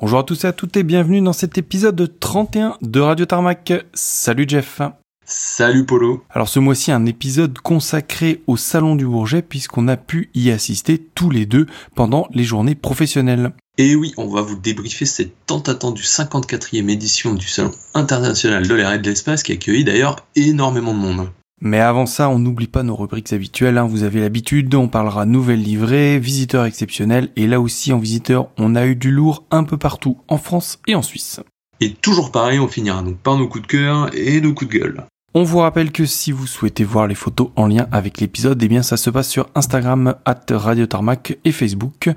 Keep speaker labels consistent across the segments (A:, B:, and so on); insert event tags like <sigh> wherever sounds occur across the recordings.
A: Bonjour à tous et à toutes et bienvenue dans cet épisode 31 de Radio Tarmac. Salut Jeff.
B: Salut Polo.
A: Alors ce mois-ci un épisode consacré au Salon du Bourget puisqu'on a pu y assister tous les deux pendant les journées professionnelles.
B: Et oui, on va vous débriefer cette tant attendue 54e édition du Salon international de l'air et de l'espace qui accueillit d'ailleurs énormément de monde.
A: Mais avant ça, on n'oublie pas nos rubriques habituelles, hein. vous avez l'habitude, on parlera nouvelles livrées, visiteurs exceptionnels, et là aussi en visiteur, on a eu du lourd un peu partout, en France et en Suisse.
B: Et toujours pareil, on finira donc par nos coups de cœur et nos coups de gueule.
A: On vous rappelle que si vous souhaitez voir les photos en lien avec l'épisode, eh bien ça se passe sur Instagram, at Radio Tarmac et Facebook.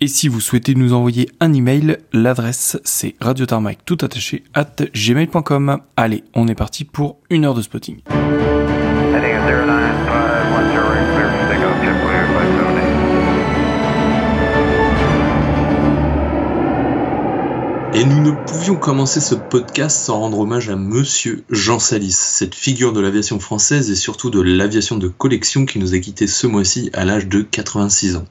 A: Et si vous souhaitez nous envoyer un email, l'adresse c'est radiotarmac tout attaché at gmail.com. Allez, on est parti pour une heure de spotting.
B: Et nous ne pouvions commencer ce podcast sans rendre hommage à Monsieur Jean Salis, cette figure de l'aviation française et surtout de l'aviation de collection qui nous a quittés ce mois-ci à l'âge de 86 ans.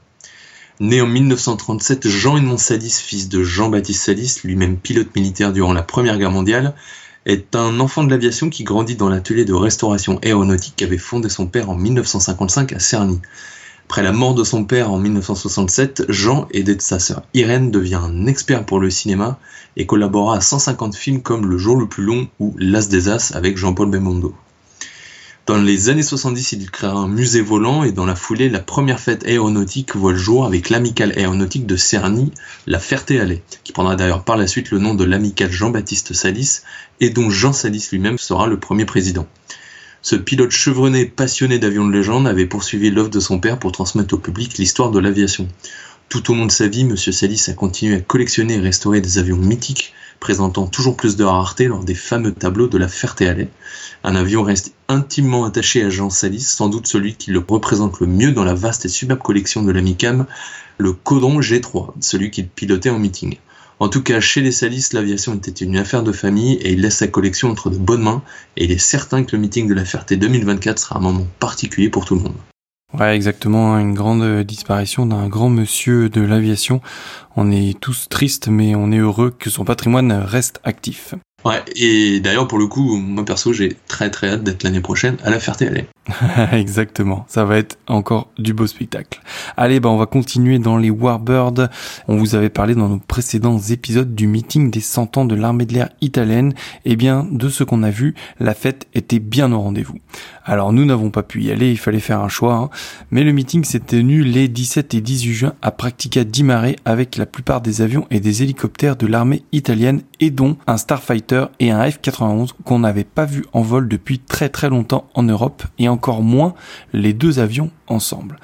B: Né en 1937, Jean-Edmond Salis, fils de Jean-Baptiste Salis, lui-même pilote militaire durant la Première Guerre mondiale, est un enfant de l'aviation qui grandit dans l'atelier de restauration aéronautique qu'avait fondé son père en 1955 à Cerny. Après la mort de son père en 1967, Jean, aidé de sa sœur Irène, devient un expert pour le cinéma et collabora à 150 films comme Le jour le plus long ou L'As des As avec Jean-Paul Belmondo. Dans les années 70, il créera un musée volant et dans la foulée, la première fête aéronautique voit le jour avec l'amicale aéronautique de Cerny, la Ferté-Alais, qui prendra d'ailleurs par la suite le nom de l'amicale Jean-Baptiste Salis et dont Jean Salis lui-même sera le premier président. Ce pilote chevronné passionné d'avions de légende avait poursuivi l'œuvre de son père pour transmettre au public l'histoire de l'aviation. Tout au long de sa vie, M. Salis a continué à collectionner et restaurer des avions mythiques, présentant toujours plus de rareté lors des fameux tableaux de la Ferté-Alais. Un avion reste intimement attaché à Jean Salis, sans doute celui qui le représente le mieux dans la vaste et superbe collection de l'Amicam, le Codron G3, celui qu'il pilotait en meeting. En tout cas, chez les Salis, l'aviation était une affaire de famille et il laisse sa collection entre de bonnes mains et il est certain que le meeting de la Ferté 2024 sera un moment particulier pour tout le monde.
A: Ouais, exactement, une grande disparition d'un grand monsieur de l'aviation. On est tous tristes, mais on est heureux que son patrimoine reste actif.
B: Ouais, et d'ailleurs, pour le coup, moi perso, j'ai très très hâte d'être l'année prochaine à la Ferté-Alais. <laughs>
A: Exactement, ça va être encore du beau spectacle. Allez, bah on va continuer dans les Warbirds. On vous avait parlé dans nos précédents épisodes du meeting des 100 ans de l'armée de l'air italienne. Eh bien, de ce qu'on a vu, la fête était bien au rendez-vous. Alors nous n'avons pas pu y aller, il fallait faire un choix. Hein. Mais le meeting s'est tenu les 17 et 18 juin à Practica di Mare avec la plupart des avions et des hélicoptères de l'armée italienne et dont un Starfighter et un F-91 qu'on n'avait pas vu en vol depuis très très longtemps en Europe et encore moins les deux avions ensemble.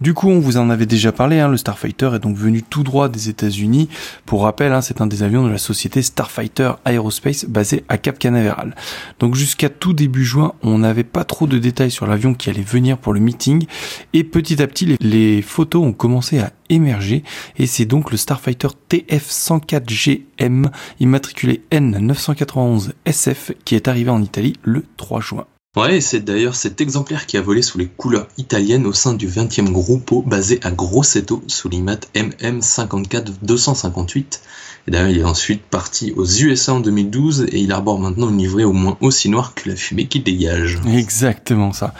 A: Du coup, on vous en avait déjà parlé, hein, le Starfighter est donc venu tout droit des États-Unis. Pour rappel, hein, c'est un des avions de la société Starfighter Aerospace basée à Cap Canaveral. Donc jusqu'à tout début juin, on n'avait pas trop de détails sur l'avion qui allait venir pour le meeting. Et petit à petit, les, photos ont commencé à émerger. Et c'est donc le Starfighter TF-104GM, immatriculé N991SF, qui est arrivé en Italie le 3 juin.
B: Ouais, et c'est d'ailleurs cet exemplaire qui a volé sous les couleurs italiennes au sein du 20e Gruppo basé à Grosseto sous l'IMAT MM54-258. Et d'ailleurs, il est ensuite parti aux USA en 2012 et il arbore maintenant une livrée au moins aussi noire que la fumée qu'il dégage.
A: Exactement ça.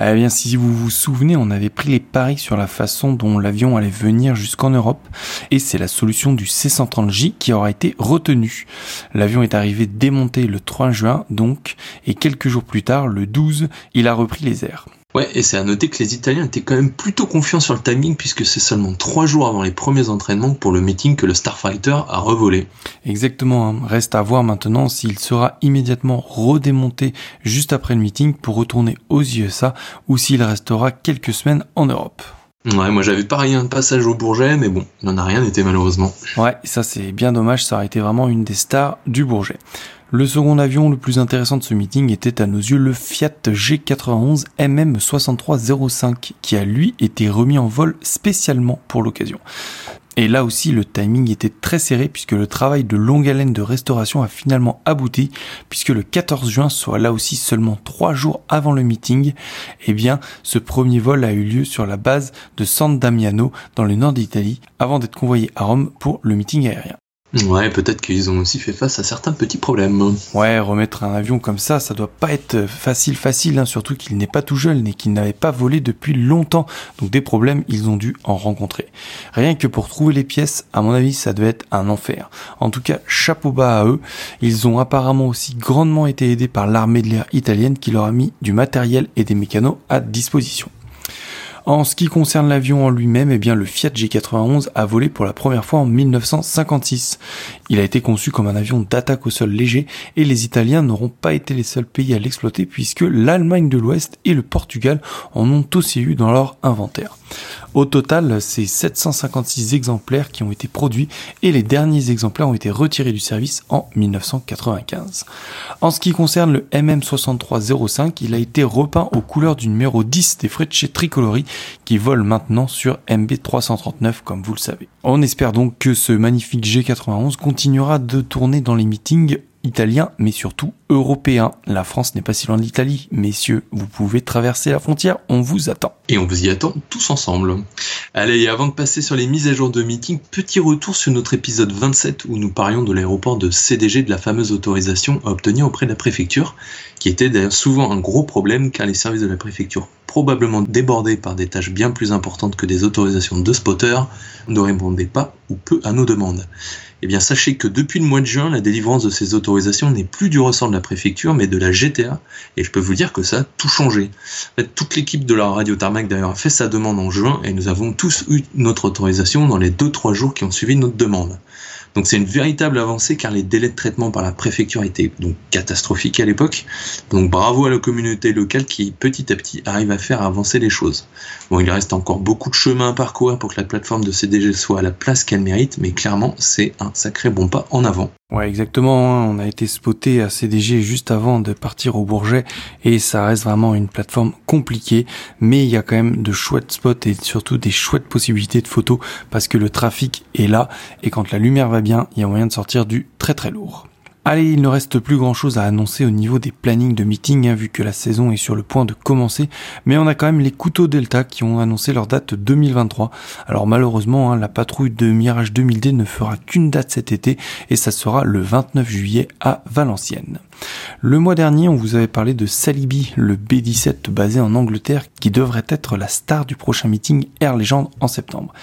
A: Eh bien, si vous vous souvenez, on avait pris les paris sur la façon dont l'avion allait venir jusqu'en Europe, et c'est la solution du C-130J qui aura été retenue. L'avion est arrivé démonté le 3 juin, donc, et quelques jours plus tard, le 12, il a repris les airs.
B: Ouais, et c'est à noter que les Italiens étaient quand même plutôt confiants sur le timing puisque c'est seulement trois jours avant les premiers entraînements pour le meeting que le Starfighter a revolé.
A: Exactement, hein. reste à voir maintenant s'il sera immédiatement redémonté juste après le meeting pour retourner aux USA ou s'il restera quelques semaines en Europe.
B: Ouais, moi j'avais pareil un passage au Bourget, mais bon, il n'en a rien été malheureusement.
A: Ouais, ça c'est bien dommage, ça aurait été vraiment une des stars du Bourget. Le second avion le plus intéressant de ce meeting était à nos yeux le Fiat G91 MM6305 qui a lui été remis en vol spécialement pour l'occasion. Et là aussi, le timing était très serré puisque le travail de longue haleine de restauration a finalement abouti puisque le 14 juin, soit là aussi seulement trois jours avant le meeting, eh bien, ce premier vol a eu lieu sur la base de San Damiano dans le nord d'Italie avant d'être convoyé à Rome pour le meeting aérien.
B: Ouais, peut-être qu'ils ont aussi fait face à certains petits problèmes.
A: Ouais, remettre un avion comme ça, ça doit pas être facile, facile, hein, surtout qu'il n'est pas tout jeune et qu'il n'avait pas volé depuis longtemps. Donc des problèmes, ils ont dû en rencontrer. Rien que pour trouver les pièces, à mon avis, ça devait être un enfer. En tout cas, chapeau bas à eux. Ils ont apparemment aussi grandement été aidés par l'armée de l'air italienne qui leur a mis du matériel et des mécanos à disposition. En ce qui concerne l'avion en lui-même, eh bien le Fiat G91 a volé pour la première fois en 1956. Il a été conçu comme un avion d'attaque au sol léger et les Italiens n'auront pas été les seuls pays à l'exploiter puisque l'Allemagne de l'Ouest et le Portugal en ont aussi eu dans leur inventaire. Au total, c'est 756 exemplaires qui ont été produits et les derniers exemplaires ont été retirés du service en 1995. En ce qui concerne le MM6305, il a été repeint aux couleurs du numéro 10 des Frecce Tricolori qui vole maintenant sur MB339 comme vous le savez. On espère donc que ce magnifique G91 continuera de tourner dans les meetings italien, mais surtout européen. La France n'est pas si loin de l'Italie. Messieurs, vous pouvez traverser la frontière, on vous attend.
B: Et on vous y attend tous ensemble. Allez, avant de passer sur les mises à jour de meeting, petit retour sur notre épisode 27 où nous parlions de l'aéroport de CDG de la fameuse autorisation à obtenir auprès de la préfecture, qui était d'ailleurs souvent un gros problème car les services de la préfecture, probablement débordés par des tâches bien plus importantes que des autorisations de spotters, ne répondaient pas ou peu à nos demandes. Eh bien, sachez que depuis le mois de juin, la délivrance de ces autorisations n'est plus du ressort de la préfecture, mais de la GTA. Et je peux vous dire que ça a tout changé. En fait, toute l'équipe de la radio Tarmac d'ailleurs a fait sa demande en juin et nous avons tous eu notre autorisation dans les 2-3 jours qui ont suivi notre demande. Donc c'est une véritable avancée car les délais de traitement par la préfecture étaient donc catastrophiques à l'époque. Donc bravo à la communauté locale qui petit à petit arrive à faire avancer les choses. Bon, il reste encore beaucoup de chemin à parcourir pour que la plateforme de CDG soit à la place qu'elle mérite, mais clairement c'est un sacré bon pas en avant.
A: Ouais, exactement. Hein. On a été spoté à CDG juste avant de partir au Bourget et ça reste vraiment une plateforme compliquée, mais il y a quand même de chouettes spots et surtout des chouettes possibilités de photos parce que le trafic est là et quand la lumière va bien, il y a moyen de sortir du très très lourd. Allez, il ne reste plus grand chose à annoncer au niveau des plannings de meeting, hein, vu que la saison est sur le point de commencer, mais on a quand même les couteaux Delta qui ont annoncé leur date 2023. Alors malheureusement, hein, la patrouille de Mirage 2000D ne fera qu'une date cet été, et ça sera le 29 juillet à Valenciennes. Le mois dernier, on vous avait parlé de Salibi, le B-17 basé en Angleterre, qui devrait être la star du prochain meeting Air Legend en septembre.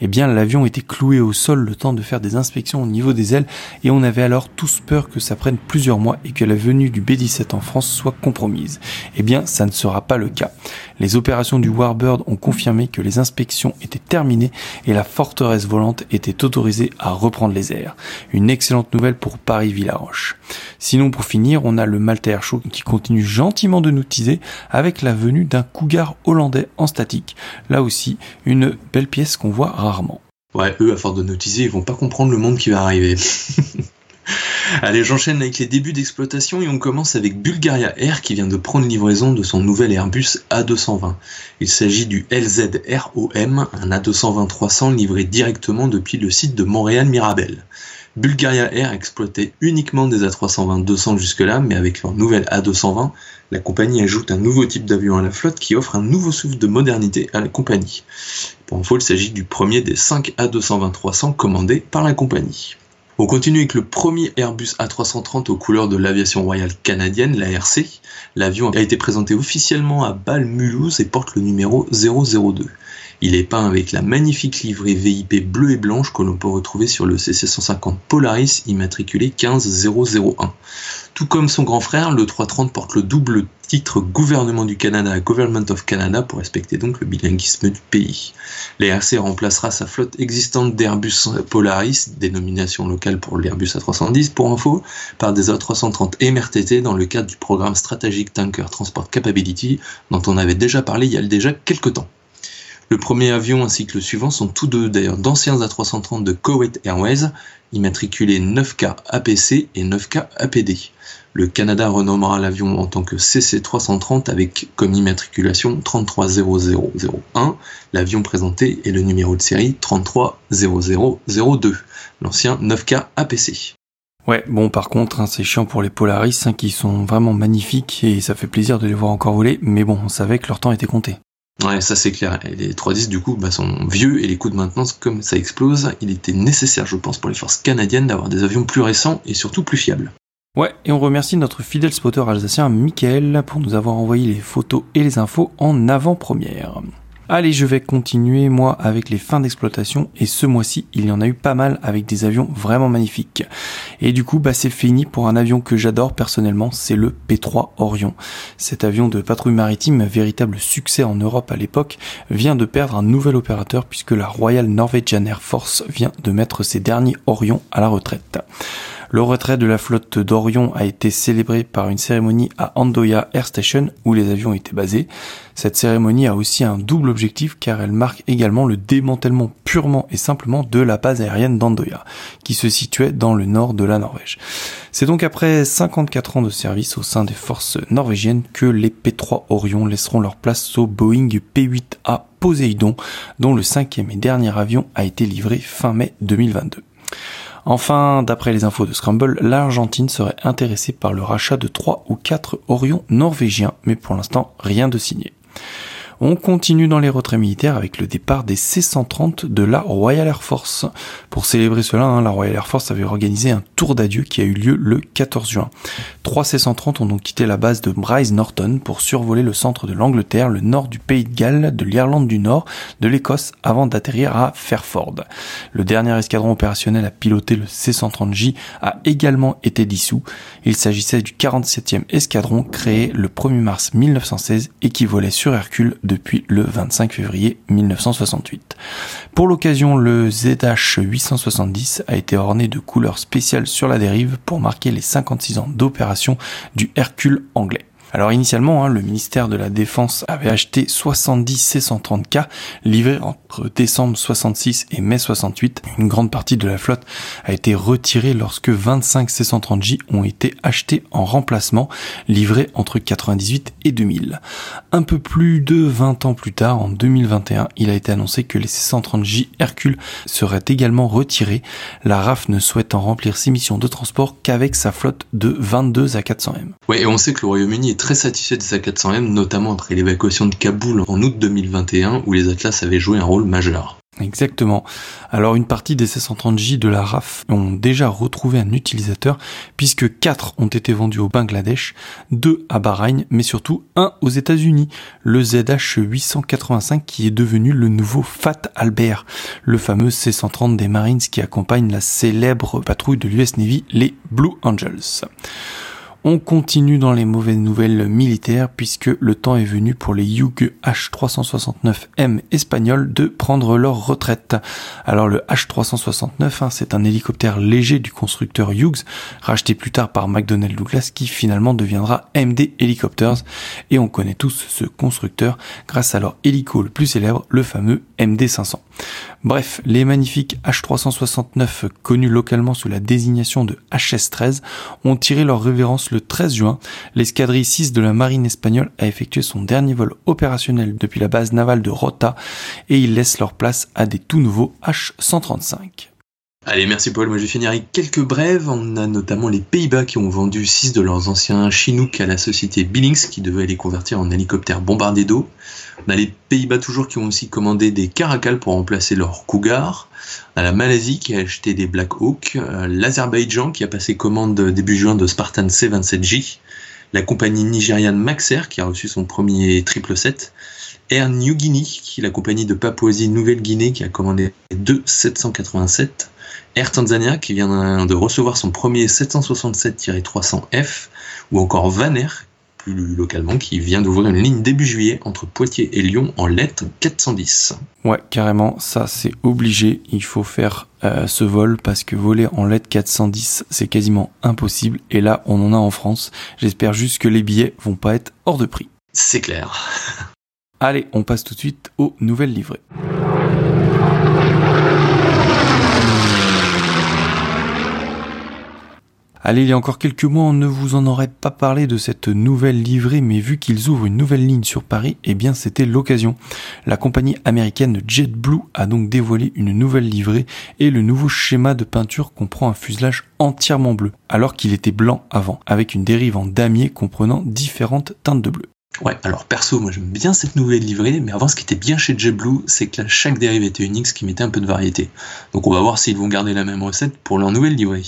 A: Eh bien, l'avion était cloué au sol le temps de faire des inspections au niveau des ailes, et on avait alors tous peur que ça prenne plusieurs mois et que la venue du B-17 en France soit compromise. Eh bien, ça ne sera pas le cas. Les opérations du Warbird ont confirmé que les inspections étaient terminées et la forteresse volante était autorisée à reprendre les airs. Une excellente nouvelle pour Paris-Villaroche. Sinon, pour finir, on a le Malta Air Show qui continue gentiment de nous teaser avec la venue d'un Cougar hollandais en statique. Là aussi, une belle pièce qu'on voit rarement.
B: Ouais, eux, à force de nous teaser, ils vont pas comprendre le monde qui va arriver. <laughs> Allez, j'enchaîne avec les débuts d'exploitation et on commence avec Bulgaria Air qui vient de prendre livraison de son nouvel Airbus A220. Il s'agit du LZROM, un A220-300 livré directement depuis le site de Montréal-Mirabel. Bulgaria Air exploitait uniquement des A320-200 jusque-là, mais avec leur nouvelle A220, la compagnie ajoute un nouveau type d'avion à la flotte qui offre un nouveau souffle de modernité à la compagnie. Pour info, il s'agit du premier des 5 A220-300 commandés par la compagnie. On continue avec le premier Airbus A330 aux couleurs de l'aviation royale canadienne, la RC. L'avion a été présenté officiellement à Bâle-Mulhouse et porte le numéro 002. Il est peint avec la magnifique livrée VIP bleue et blanche que l'on peut retrouver sur le CC150 Polaris immatriculé 15001. Tout comme son grand frère, le 330 porte le double titre gouvernement du Canada, Government of Canada, pour respecter donc le bilinguisme du pays. L'ARC remplacera sa flotte existante d'Airbus Polaris, dénomination locale pour l'Airbus A310 pour info, par des A330 MRTT dans le cadre du programme stratégique Tanker Transport Capability dont on avait déjà parlé il y a déjà quelques temps. Le premier avion ainsi que le suivant sont tous deux d'ailleurs d'anciens A330 de Kuwait Airways, immatriculés 9K APC et 9K APD. Le Canada renommera l'avion en tant que CC330 avec comme immatriculation 330001. L'avion présenté est le numéro de série 330002, l'ancien 9K APC.
A: Ouais, bon par contre, hein, c'est chiant pour les Polaris hein, qui sont vraiment magnifiques et ça fait plaisir de les voir encore voler, mais bon, on savait que leur temps était compté.
B: Ouais, ça c'est clair. Et les 310 du coup bah, sont vieux et les coûts de maintenance, comme ça explose, il était nécessaire, je pense, pour les forces canadiennes d'avoir des avions plus récents et surtout plus fiables.
A: Ouais, et on remercie notre fidèle spotter alsacien Michael pour nous avoir envoyé les photos et les infos en avant-première. Allez, je vais continuer moi avec les fins d'exploitation et ce mois-ci, il y en a eu pas mal avec des avions vraiment magnifiques. Et du coup, bah c'est fini pour un avion que j'adore personnellement, c'est le P3 Orion. Cet avion de patrouille maritime, véritable succès en Europe à l'époque, vient de perdre un nouvel opérateur puisque la Royal Norwegian Air Force vient de mettre ses derniers Orions à la retraite. Le retrait de la flotte d'Orion a été célébré par une cérémonie à Andoya Air Station où les avions étaient basés. Cette cérémonie a aussi un double objectif car elle marque également le démantèlement purement et simplement de la base aérienne d'Andoya, qui se situait dans le nord de la Norvège. C'est donc après 54 ans de service au sein des forces norvégiennes que les P3 Orion laisseront leur place au Boeing P8A Poseidon, dont le cinquième et dernier avion a été livré fin mai 2022. Enfin, d'après les infos de Scramble, l'Argentine serait intéressée par le rachat de 3 ou 4 Orions norvégiens, mais pour l'instant rien de signé. On continue dans les retraits militaires avec le départ des C-130 de la Royal Air Force. Pour célébrer cela, hein, la Royal Air Force avait organisé un tour d'adieu qui a eu lieu le 14 juin. Trois C-130 ont donc quitté la base de Bryce Norton pour survoler le centre de l'Angleterre, le nord du Pays de Galles, de l'Irlande du Nord, de l'Écosse avant d'atterrir à Fairford. Le dernier escadron opérationnel à piloter le C-130J a également été dissous. Il s'agissait du 47e escadron créé le 1er mars 1916 et qui volait sur Hercule depuis le 25 février 1968. Pour l'occasion, le ZH870 a été orné de couleurs spéciales sur la dérive pour marquer les 56 ans d'opération du Hercule anglais. Alors initialement, hein, le ministère de la Défense avait acheté 70 C-130K livrés entre décembre 66 et mai 68. Une grande partie de la flotte a été retirée lorsque 25 C-130J ont été achetés en remplacement, livrés entre 98 et 2000. Un peu plus de 20 ans plus tard, en 2021, il a été annoncé que les C-130J Hercule seraient également retirés, la RAF ne souhaitant remplir ses missions de transport qu'avec sa flotte de 22 à 400M.
B: Ouais, et on sait que le Royaume-Uni très satisfait de sa 400M, notamment après l'évacuation de Kaboul en août 2021 où les Atlas avaient joué un rôle majeur.
A: Exactement. Alors une partie des C-130J de la RAF ont déjà retrouvé un utilisateur puisque 4 ont été vendus au Bangladesh, 2 à Bahreïn, mais surtout un aux États-Unis, le ZH885 qui est devenu le nouveau Fat Albert, le fameux C-130 des Marines qui accompagne la célèbre patrouille de l'US Navy, les Blue Angels. On continue dans les mauvaises nouvelles militaires puisque le temps est venu pour les Hughes H369M espagnols de prendre leur retraite. Alors le H369, hein, c'est un hélicoptère léger du constructeur Hughes, racheté plus tard par McDonnell Douglas qui finalement deviendra MD Helicopters et on connaît tous ce constructeur grâce à leur hélico le plus célèbre, le fameux MD500. Bref, les magnifiques H369 connus localement sous la désignation de HS-13 ont tiré leur révérence le 13 juin. L'escadrille 6 de la marine espagnole a effectué son dernier vol opérationnel depuis la base navale de Rota et ils laissent leur place à des tout nouveaux H135.
B: Allez, merci Paul. Moi, je vais finir avec quelques brèves. On a notamment les Pays-Bas qui ont vendu 6 de leurs anciens Chinook à la société Billings qui devait les convertir en hélicoptères bombardiers d'eau. On a les Pays-Bas toujours qui ont aussi commandé des Caracal pour remplacer leurs Cougar. On a la Malaisie qui a acheté des Black Hawk. Euh, L'Azerbaïdjan qui a passé commande début juin de Spartan C-27J. La compagnie nigériane Maxair qui a reçu son premier 777. Air New Guinea, qui est la compagnie de Papouasie-Nouvelle-Guinée qui a commandé deux 787. Air Tanzania qui vient de recevoir son premier 767-300F, ou encore Vaner, plus localement, qui vient d'ouvrir une ligne début juillet entre Poitiers et Lyon en lettres 410.
A: Ouais, carrément, ça c'est obligé, il faut faire euh, ce vol parce que voler en lettres 410 c'est quasiment impossible et là on en a en France. J'espère juste que les billets vont pas être hors de prix.
B: C'est clair.
A: Allez, on passe tout de suite aux nouvelles livrées. Allez, il y a encore quelques mois, on ne vous en aurait pas parlé de cette nouvelle livrée, mais vu qu'ils ouvrent une nouvelle ligne sur Paris, eh bien c'était l'occasion. La compagnie américaine JetBlue a donc dévoilé une nouvelle livrée et le nouveau schéma de peinture comprend un fuselage entièrement bleu, alors qu'il était blanc avant, avec une dérive en damier comprenant différentes teintes de bleu.
B: Ouais, alors perso, moi j'aime bien cette nouvelle livrée, mais avant ce qui était bien chez JetBlue, c'est que là, chaque dérive était unique, ce qui mettait un peu de variété. Donc on va voir s'ils vont garder la même recette pour leur nouvelle livrée.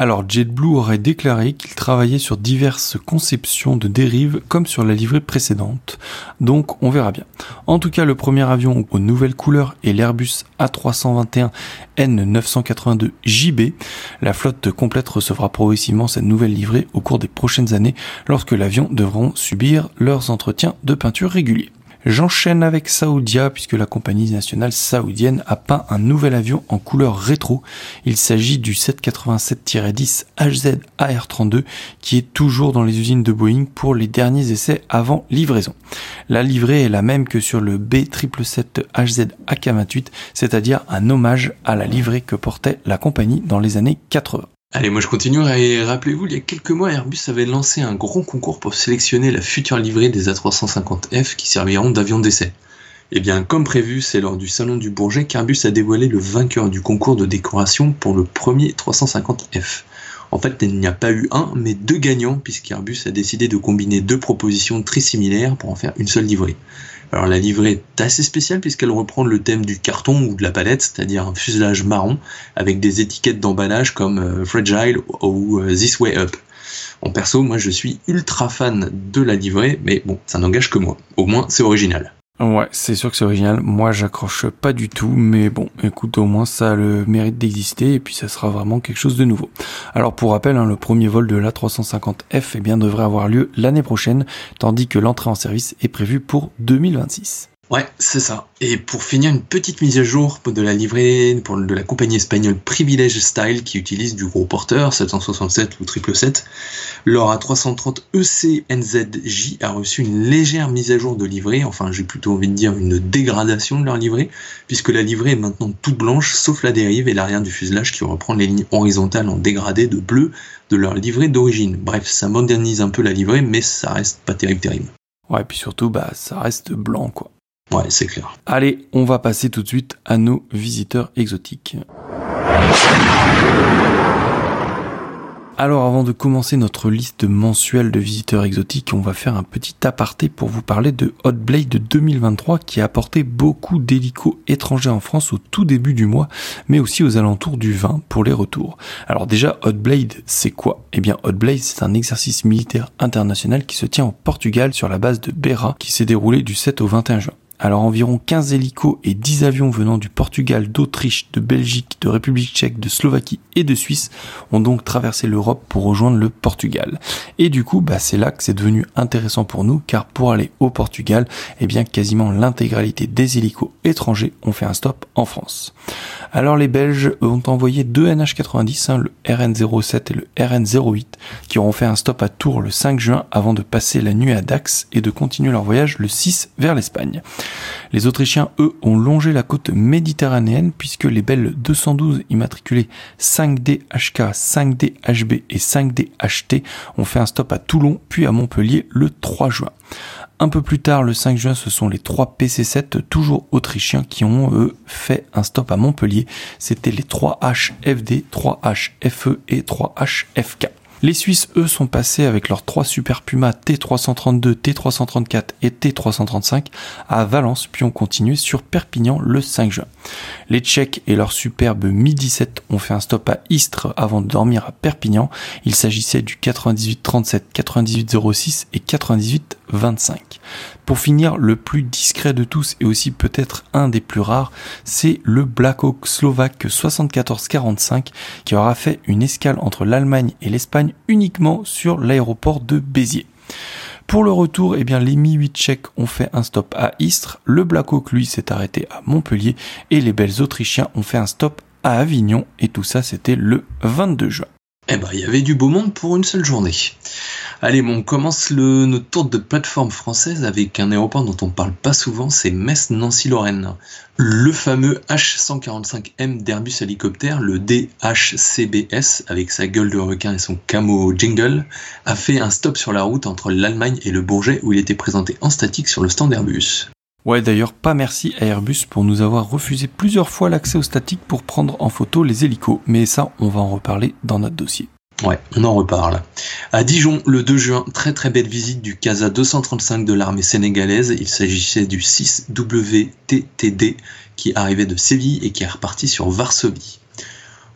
A: Alors JetBlue aurait déclaré qu'il travaillait sur diverses conceptions de dérives comme sur la livrée précédente, donc on verra bien. En tout cas, le premier avion aux nouvelles couleurs est l'Airbus A321 N982 JB. La flotte complète recevra progressivement cette nouvelle livrée au cours des prochaines années lorsque l'avion devront subir leurs entretiens de peinture réguliers. J'enchaîne avec Saoudia puisque la compagnie nationale saoudienne a peint un nouvel avion en couleur rétro. Il s'agit du 787-10 HZ AR32 qui est toujours dans les usines de Boeing pour les derniers essais avant livraison. La livrée est la même que sur le B777 HZ AK28, c'est-à-dire un hommage à la livrée que portait la compagnie dans les années 80.
B: Allez, moi je continue et rappelez-vous, il y a quelques mois, Airbus avait lancé un grand concours pour sélectionner la future livrée des A350F qui serviront d'avion d'essai. Eh bien, comme prévu, c'est lors du salon du Bourget qu'Airbus a dévoilé le vainqueur du concours de décoration pour le premier 350F. En fait, il n'y a pas eu un, mais deux gagnants, puisqu'Airbus a décidé de combiner deux propositions très similaires pour en faire une seule livrée. Alors la livrée est assez spéciale puisqu'elle reprend le thème du carton ou de la palette, c'est-à-dire un fuselage marron avec des étiquettes d'emballage comme euh, Fragile ou euh, This Way Up. En perso, moi je suis ultra fan de la livrée, mais bon, ça n'engage que moi. Au moins, c'est original.
A: Ouais, c'est sûr que c'est original. Moi, j'accroche pas du tout, mais bon, écoute, au moins ça a le mérite d'exister et puis ça sera vraiment quelque chose de nouveau. Alors pour rappel, hein, le premier vol de l'A350F eh bien, devrait avoir lieu l'année prochaine, tandis que l'entrée en service est prévue pour 2026.
B: Ouais, c'est ça. Et pour finir, une petite mise à jour de la livrée pour, de la compagnie espagnole Privilege Style qui utilise du gros porteur 767 ou 777. Leur A330 EC-NZJ a reçu une légère mise à jour de livrée, enfin j'ai plutôt envie de dire une dégradation de leur livrée, puisque la livrée est maintenant toute blanche sauf la dérive et l'arrière du fuselage qui reprend les lignes horizontales en dégradé de bleu de leur livrée d'origine. Bref, ça modernise un peu la livrée, mais ça reste pas terrible terrible.
A: Ouais, puis surtout, bah ça reste blanc quoi.
B: Ouais, c'est clair.
A: Allez, on va passer tout de suite à nos visiteurs exotiques. Alors avant de commencer notre liste mensuelle de visiteurs exotiques, on va faire un petit aparté pour vous parler de Hotblade 2023 qui a apporté beaucoup d'hélicos étrangers en France au tout début du mois, mais aussi aux alentours du 20 pour les retours. Alors déjà, Hotblade, c'est quoi? Eh bien, Hotblade, c'est un exercice militaire international qui se tient au Portugal sur la base de Beira qui s'est déroulé du 7 au 21 juin. Alors environ 15 hélicos et 10 avions venant du Portugal, d'Autriche, de Belgique, de République tchèque, de Slovaquie et de Suisse ont donc traversé l'Europe pour rejoindre le Portugal. Et du coup, bah, c'est là que c'est devenu intéressant pour nous car pour aller au Portugal, eh bien quasiment l'intégralité des hélicos étrangers ont fait un stop en France. Alors les Belges ont envoyé deux NH90, hein, le RN07 et le RN08, qui auront fait un stop à Tours le 5 juin avant de passer la nuit à Dax et de continuer leur voyage le 6 vers l'Espagne. Les Autrichiens, eux, ont longé la côte méditerranéenne puisque les belles 212 immatriculées 5D HK, 5D HB et 5D HT ont fait un stop à Toulon puis à Montpellier le 3 juin. Un peu plus tard, le 5 juin, ce sont les 3 PC7 toujours autrichiens qui ont eux fait un stop à Montpellier. C'était les 3HFD, 3HFE et 3HFK. Les Suisses, eux, sont passés avec leurs trois Super Puma T332, T334 et T335 à Valence, puis ont continué sur Perpignan le 5 juin. Les Tchèques et leur superbe Mi-17 ont fait un stop à Istres avant de dormir à Perpignan. Il s'agissait du 98-37, 98-06 et 98-25. Pour finir, le plus discret de tous et aussi peut-être un des plus rares, c'est le Blackhawk slovaque 74-45 qui aura fait une escale entre l'Allemagne et l'Espagne uniquement sur l'aéroport de Béziers. Pour le retour, eh bien, les Mi-8 tchèques ont fait un stop à Istres, le Blackhawk lui s'est arrêté à Montpellier et les Belges autrichiens ont fait un stop à Avignon et tout ça c'était le 22 juin.
B: Eh ben, il y avait du beau monde pour une seule journée. Allez, bon, on commence le, notre tour de plateforme française avec un aéroport dont on parle pas souvent, c'est Metz-Nancy-Lorraine. Le fameux H145M d'Airbus hélicoptère, le DHCBS, avec sa gueule de requin et son camo jingle, a fait un stop sur la route entre l'Allemagne et le Bourget où il était présenté en statique sur le stand Airbus.
A: Ouais, d'ailleurs, pas merci à Airbus pour nous avoir refusé plusieurs fois l'accès au statique pour prendre en photo les hélicos, mais ça, on va en reparler dans notre dossier.
B: Ouais, on en reparle. À Dijon, le 2 juin, très très belle visite du Casa 235 de l'armée sénégalaise. Il s'agissait du 6 WTTD qui arrivait de Séville et qui est reparti sur Varsovie.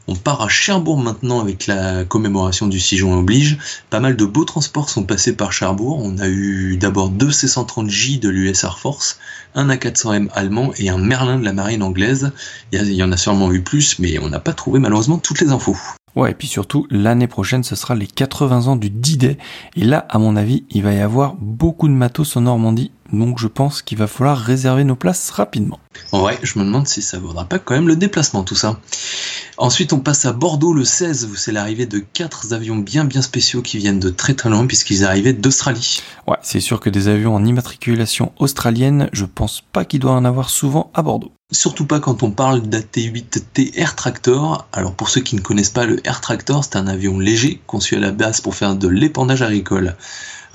B: On part à Cherbourg maintenant avec la commémoration du 6 juin oblige. Pas mal de beaux transports sont passés par Cherbourg. On a eu d'abord deux C-130J de l'US Air Force, un A400M allemand et un Merlin de la marine anglaise. Il y en a sûrement eu plus, mais on n'a pas trouvé malheureusement toutes les infos.
A: Ouais, et puis surtout, l'année prochaine, ce sera les 80 ans du D-Day. Et là, à mon avis, il va y avoir beaucoup de matos en Normandie. Donc je pense qu'il va falloir réserver nos places rapidement.
B: Ouais, je me demande si ça vaudra pas quand même le déplacement, tout ça. Ensuite, on passe à Bordeaux le 16, où c'est l'arrivée de quatre avions bien bien spéciaux qui viennent de très très loin, puisqu'ils arrivaient d'Australie.
A: Ouais, c'est sûr que des avions en immatriculation australienne, je pense pas qu'il doit en avoir souvent à Bordeaux.
B: Surtout pas quand on parle d'AT-8T Air Tractor. Alors pour ceux qui ne connaissent pas le Air Tractor, c'est un avion léger conçu à la base pour faire de l'épandage agricole.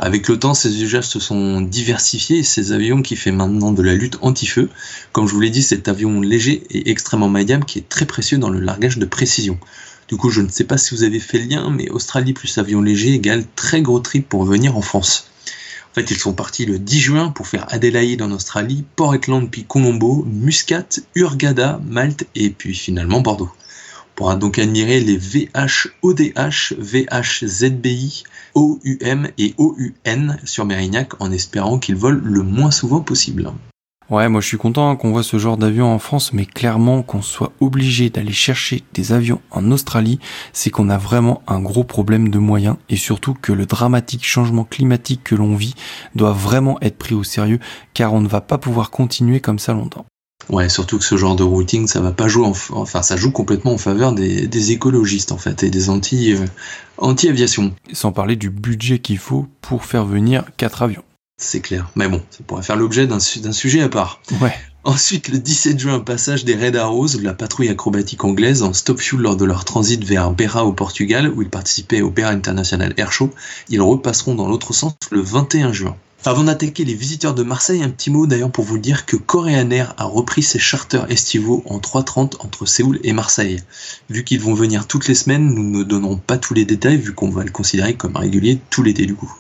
B: Avec le temps, ces usages se sont diversifiés et ces avions qui fait maintenant de la lutte anti-feu. Comme je vous l'ai dit, cet avion léger et extrêmement maniable qui est très précieux dans le largage de précision. Du coup, je ne sais pas si vous avez fait le lien, mais Australie plus avion léger égale très gros trip pour venir en France. En fait, ils sont partis le 10 juin pour faire Adélaïde en Australie, Port Ekland puis Colombo, Muscat, Hurghada, Malte et puis finalement Bordeaux. Pourra donc admirer les VH-ODH, VH-ZBI, OUM et OUN sur Mérignac en espérant qu'ils volent le moins souvent possible.
A: Ouais, moi je suis content qu'on voit ce genre d'avion en France, mais clairement qu'on soit obligé d'aller chercher des avions en Australie, c'est qu'on a vraiment un gros problème de moyens et surtout que le dramatique changement climatique que l'on vit doit vraiment être pris au sérieux car on ne va pas pouvoir continuer comme ça longtemps.
B: Ouais, surtout que ce genre de routing, ça va pas jouer, enfin, ça joue complètement en faveur des, écologistes en fait et des anti, euh, anti-aviation.
A: Sans parler du budget qu'il faut pour faire venir quatre avions.
B: C'est clair. Mais bon, ça pourrait faire l'objet d'un sujet à part.
A: Ouais.
B: Ensuite, le 17 juin, passage des Red Arrows, la patrouille acrobatique anglaise, en stop fuel lors de leur transit vers Beira au Portugal, où ils participaient au Beira International Air Show. Ils repasseront dans l'autre sens le 21 juin. Avant d'attaquer les visiteurs de Marseille, un petit mot d'ailleurs pour vous dire que Korean Air a repris ses charters estivaux en 3.30 entre Séoul et Marseille. Vu qu'ils vont venir toutes les semaines, nous ne donnerons pas tous les détails vu qu'on va le considérer comme régulier tout l'été du coup.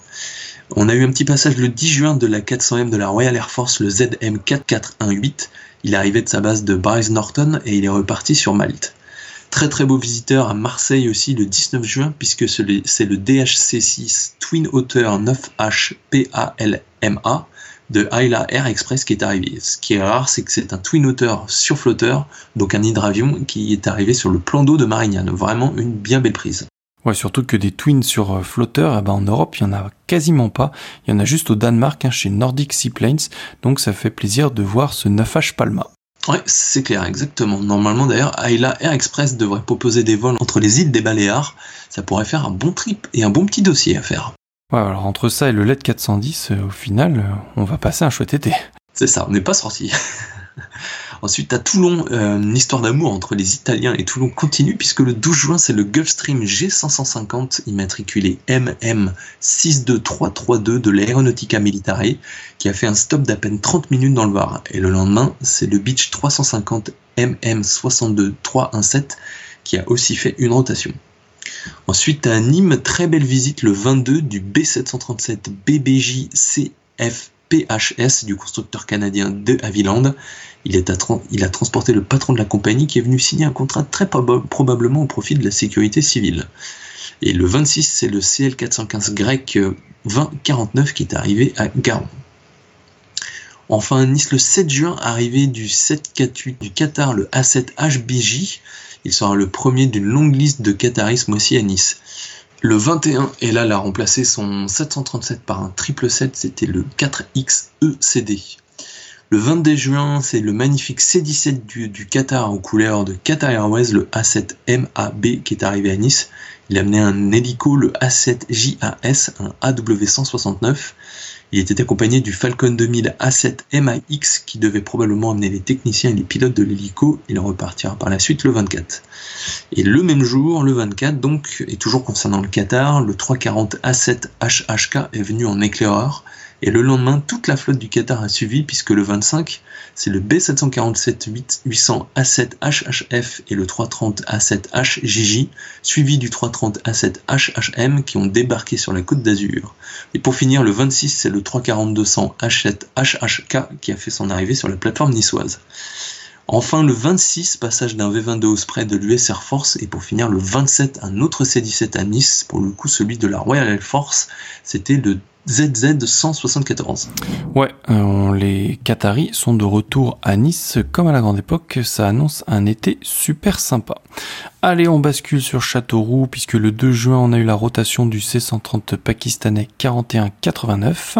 B: On a eu un petit passage le 10 juin de la 400M de la Royal Air Force, le ZM4418. Il arrivé de sa base de Bryce Norton et il est reparti sur Malte. Très très beau visiteur à Marseille aussi le 19 juin puisque c'est le DHC6 Twin Otter 9H PALMA de Ayla Air Express qui est arrivé. Ce qui est rare, c'est que c'est un Twin Otter sur flotteur, donc un hydravion qui est arrivé sur le plan d'eau de Marignane. Vraiment une bien belle prise.
A: Ouais, surtout que des twins sur euh, flotteur, eh ben en Europe, il y en a quasiment pas. Il y en a juste au Danemark, hein, chez Nordic Seaplanes. Donc ça fait plaisir de voir ce 9H Palma.
B: Ouais, c'est clair, exactement. Normalement, d'ailleurs, Ayla Air Express devrait proposer des vols entre les îles des Baléares. Ça pourrait faire un bon trip et un bon petit dossier à faire.
A: Ouais, alors entre ça et le LED 410, euh, au final, euh, on va passer un chouette été.
B: C'est ça, on n'est pas sorti. Ensuite, à Toulon, euh, une histoire d'amour entre les Italiens et Toulon continue puisque le 12 juin, c'est le Gulfstream G550 immatriculé MM62332 de l'Aeronautica Militare qui a fait un stop d'à peine 30 minutes dans le Var. Et le lendemain, c'est le Beach 350 MM62317 qui a aussi fait une rotation. Ensuite, à Nîmes, très belle visite le 22 du B737 BBJ CF PHS du constructeur canadien de Havilland. Il, a transporté le patron de la compagnie qui est venu signer un contrat très probablement au profit de la sécurité civile. Et le 26, c'est le CL415 grec 2049 qui est arrivé à Garon. Enfin, Nice le 7 juin, arrivé du 748 du Qatar, le A7 HBJ. Il sera le premier d'une longue liste de Qataris moisi à Nice. Le 21, et là, a remplacé son 737 par un 777, c'était le 4XECD. Le 22 juin, c'est le magnifique C-17 du, Qatar aux couleurs de Qatar Airways, le A7MAB qui est arrivé à Nice. Il a amené un hélico, le A7JAS, un AW169. Il était accompagné du Falcon 2000 A7 MAX qui devait probablement amener les techniciens et les pilotes de l'hélico. Il repartira par la suite le 24. Et le même jour, le 24, donc, et toujours concernant le Qatar, le 340 A7 HHK est venu en éclaireur Et le lendemain, toute la flotte du Qatar a suivi, puisque le 25, c'est le B747-800 A7 HHF et le 330 A7 HJJ, suivi du 330 A7 HHM qui ont débarqué sur la côte d'Azur. Et pour finir, le 26, c'est le 34200 H7 HHK qui a fait son arrivée sur la plateforme niçoise. Enfin, le 26, passage d'un V22 Osprey de l'US Air Force. Et pour finir, le 27, un autre C-17 à Nice, pour le coup celui de la Royal Air Force. C'était le ZZ 174.
A: Ouais, euh, les Qataris sont de retour à Nice comme à la grande époque, ça annonce un été super sympa. Allez, on bascule sur Châteauroux puisque le 2 juin on a eu la rotation du C-130 pakistanais 4189.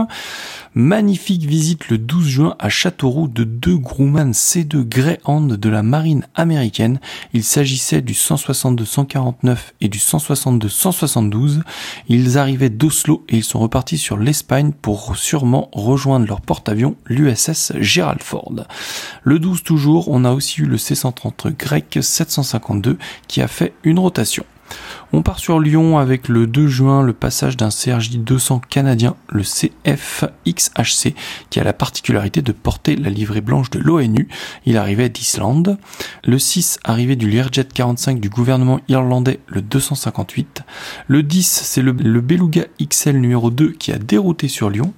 A: Magnifique visite le 12 juin à Châteauroux de deux Grumman C2 Greyhound de la marine américaine. Il s'agissait du 162-149 et du 162-172. Ils arrivaient d'Oslo et ils sont repartis sur l'Espagne pour sûrement rejoindre leur porte-avions l'USS Gerald Ford. Le 12 toujours, on a aussi eu le C-130 grec 752 qui a fait une rotation. On part sur Lyon avec le 2 juin le passage d'un CRJ 200 canadien, le CFXHC, qui a la particularité de porter la livrée blanche de l'ONU. Il arrivait d'Islande. Le 6 arrivé du Learjet 45 du gouvernement irlandais, le 258. Le 10 c'est le, Beluga XL numéro 2 qui a dérouté sur Lyon.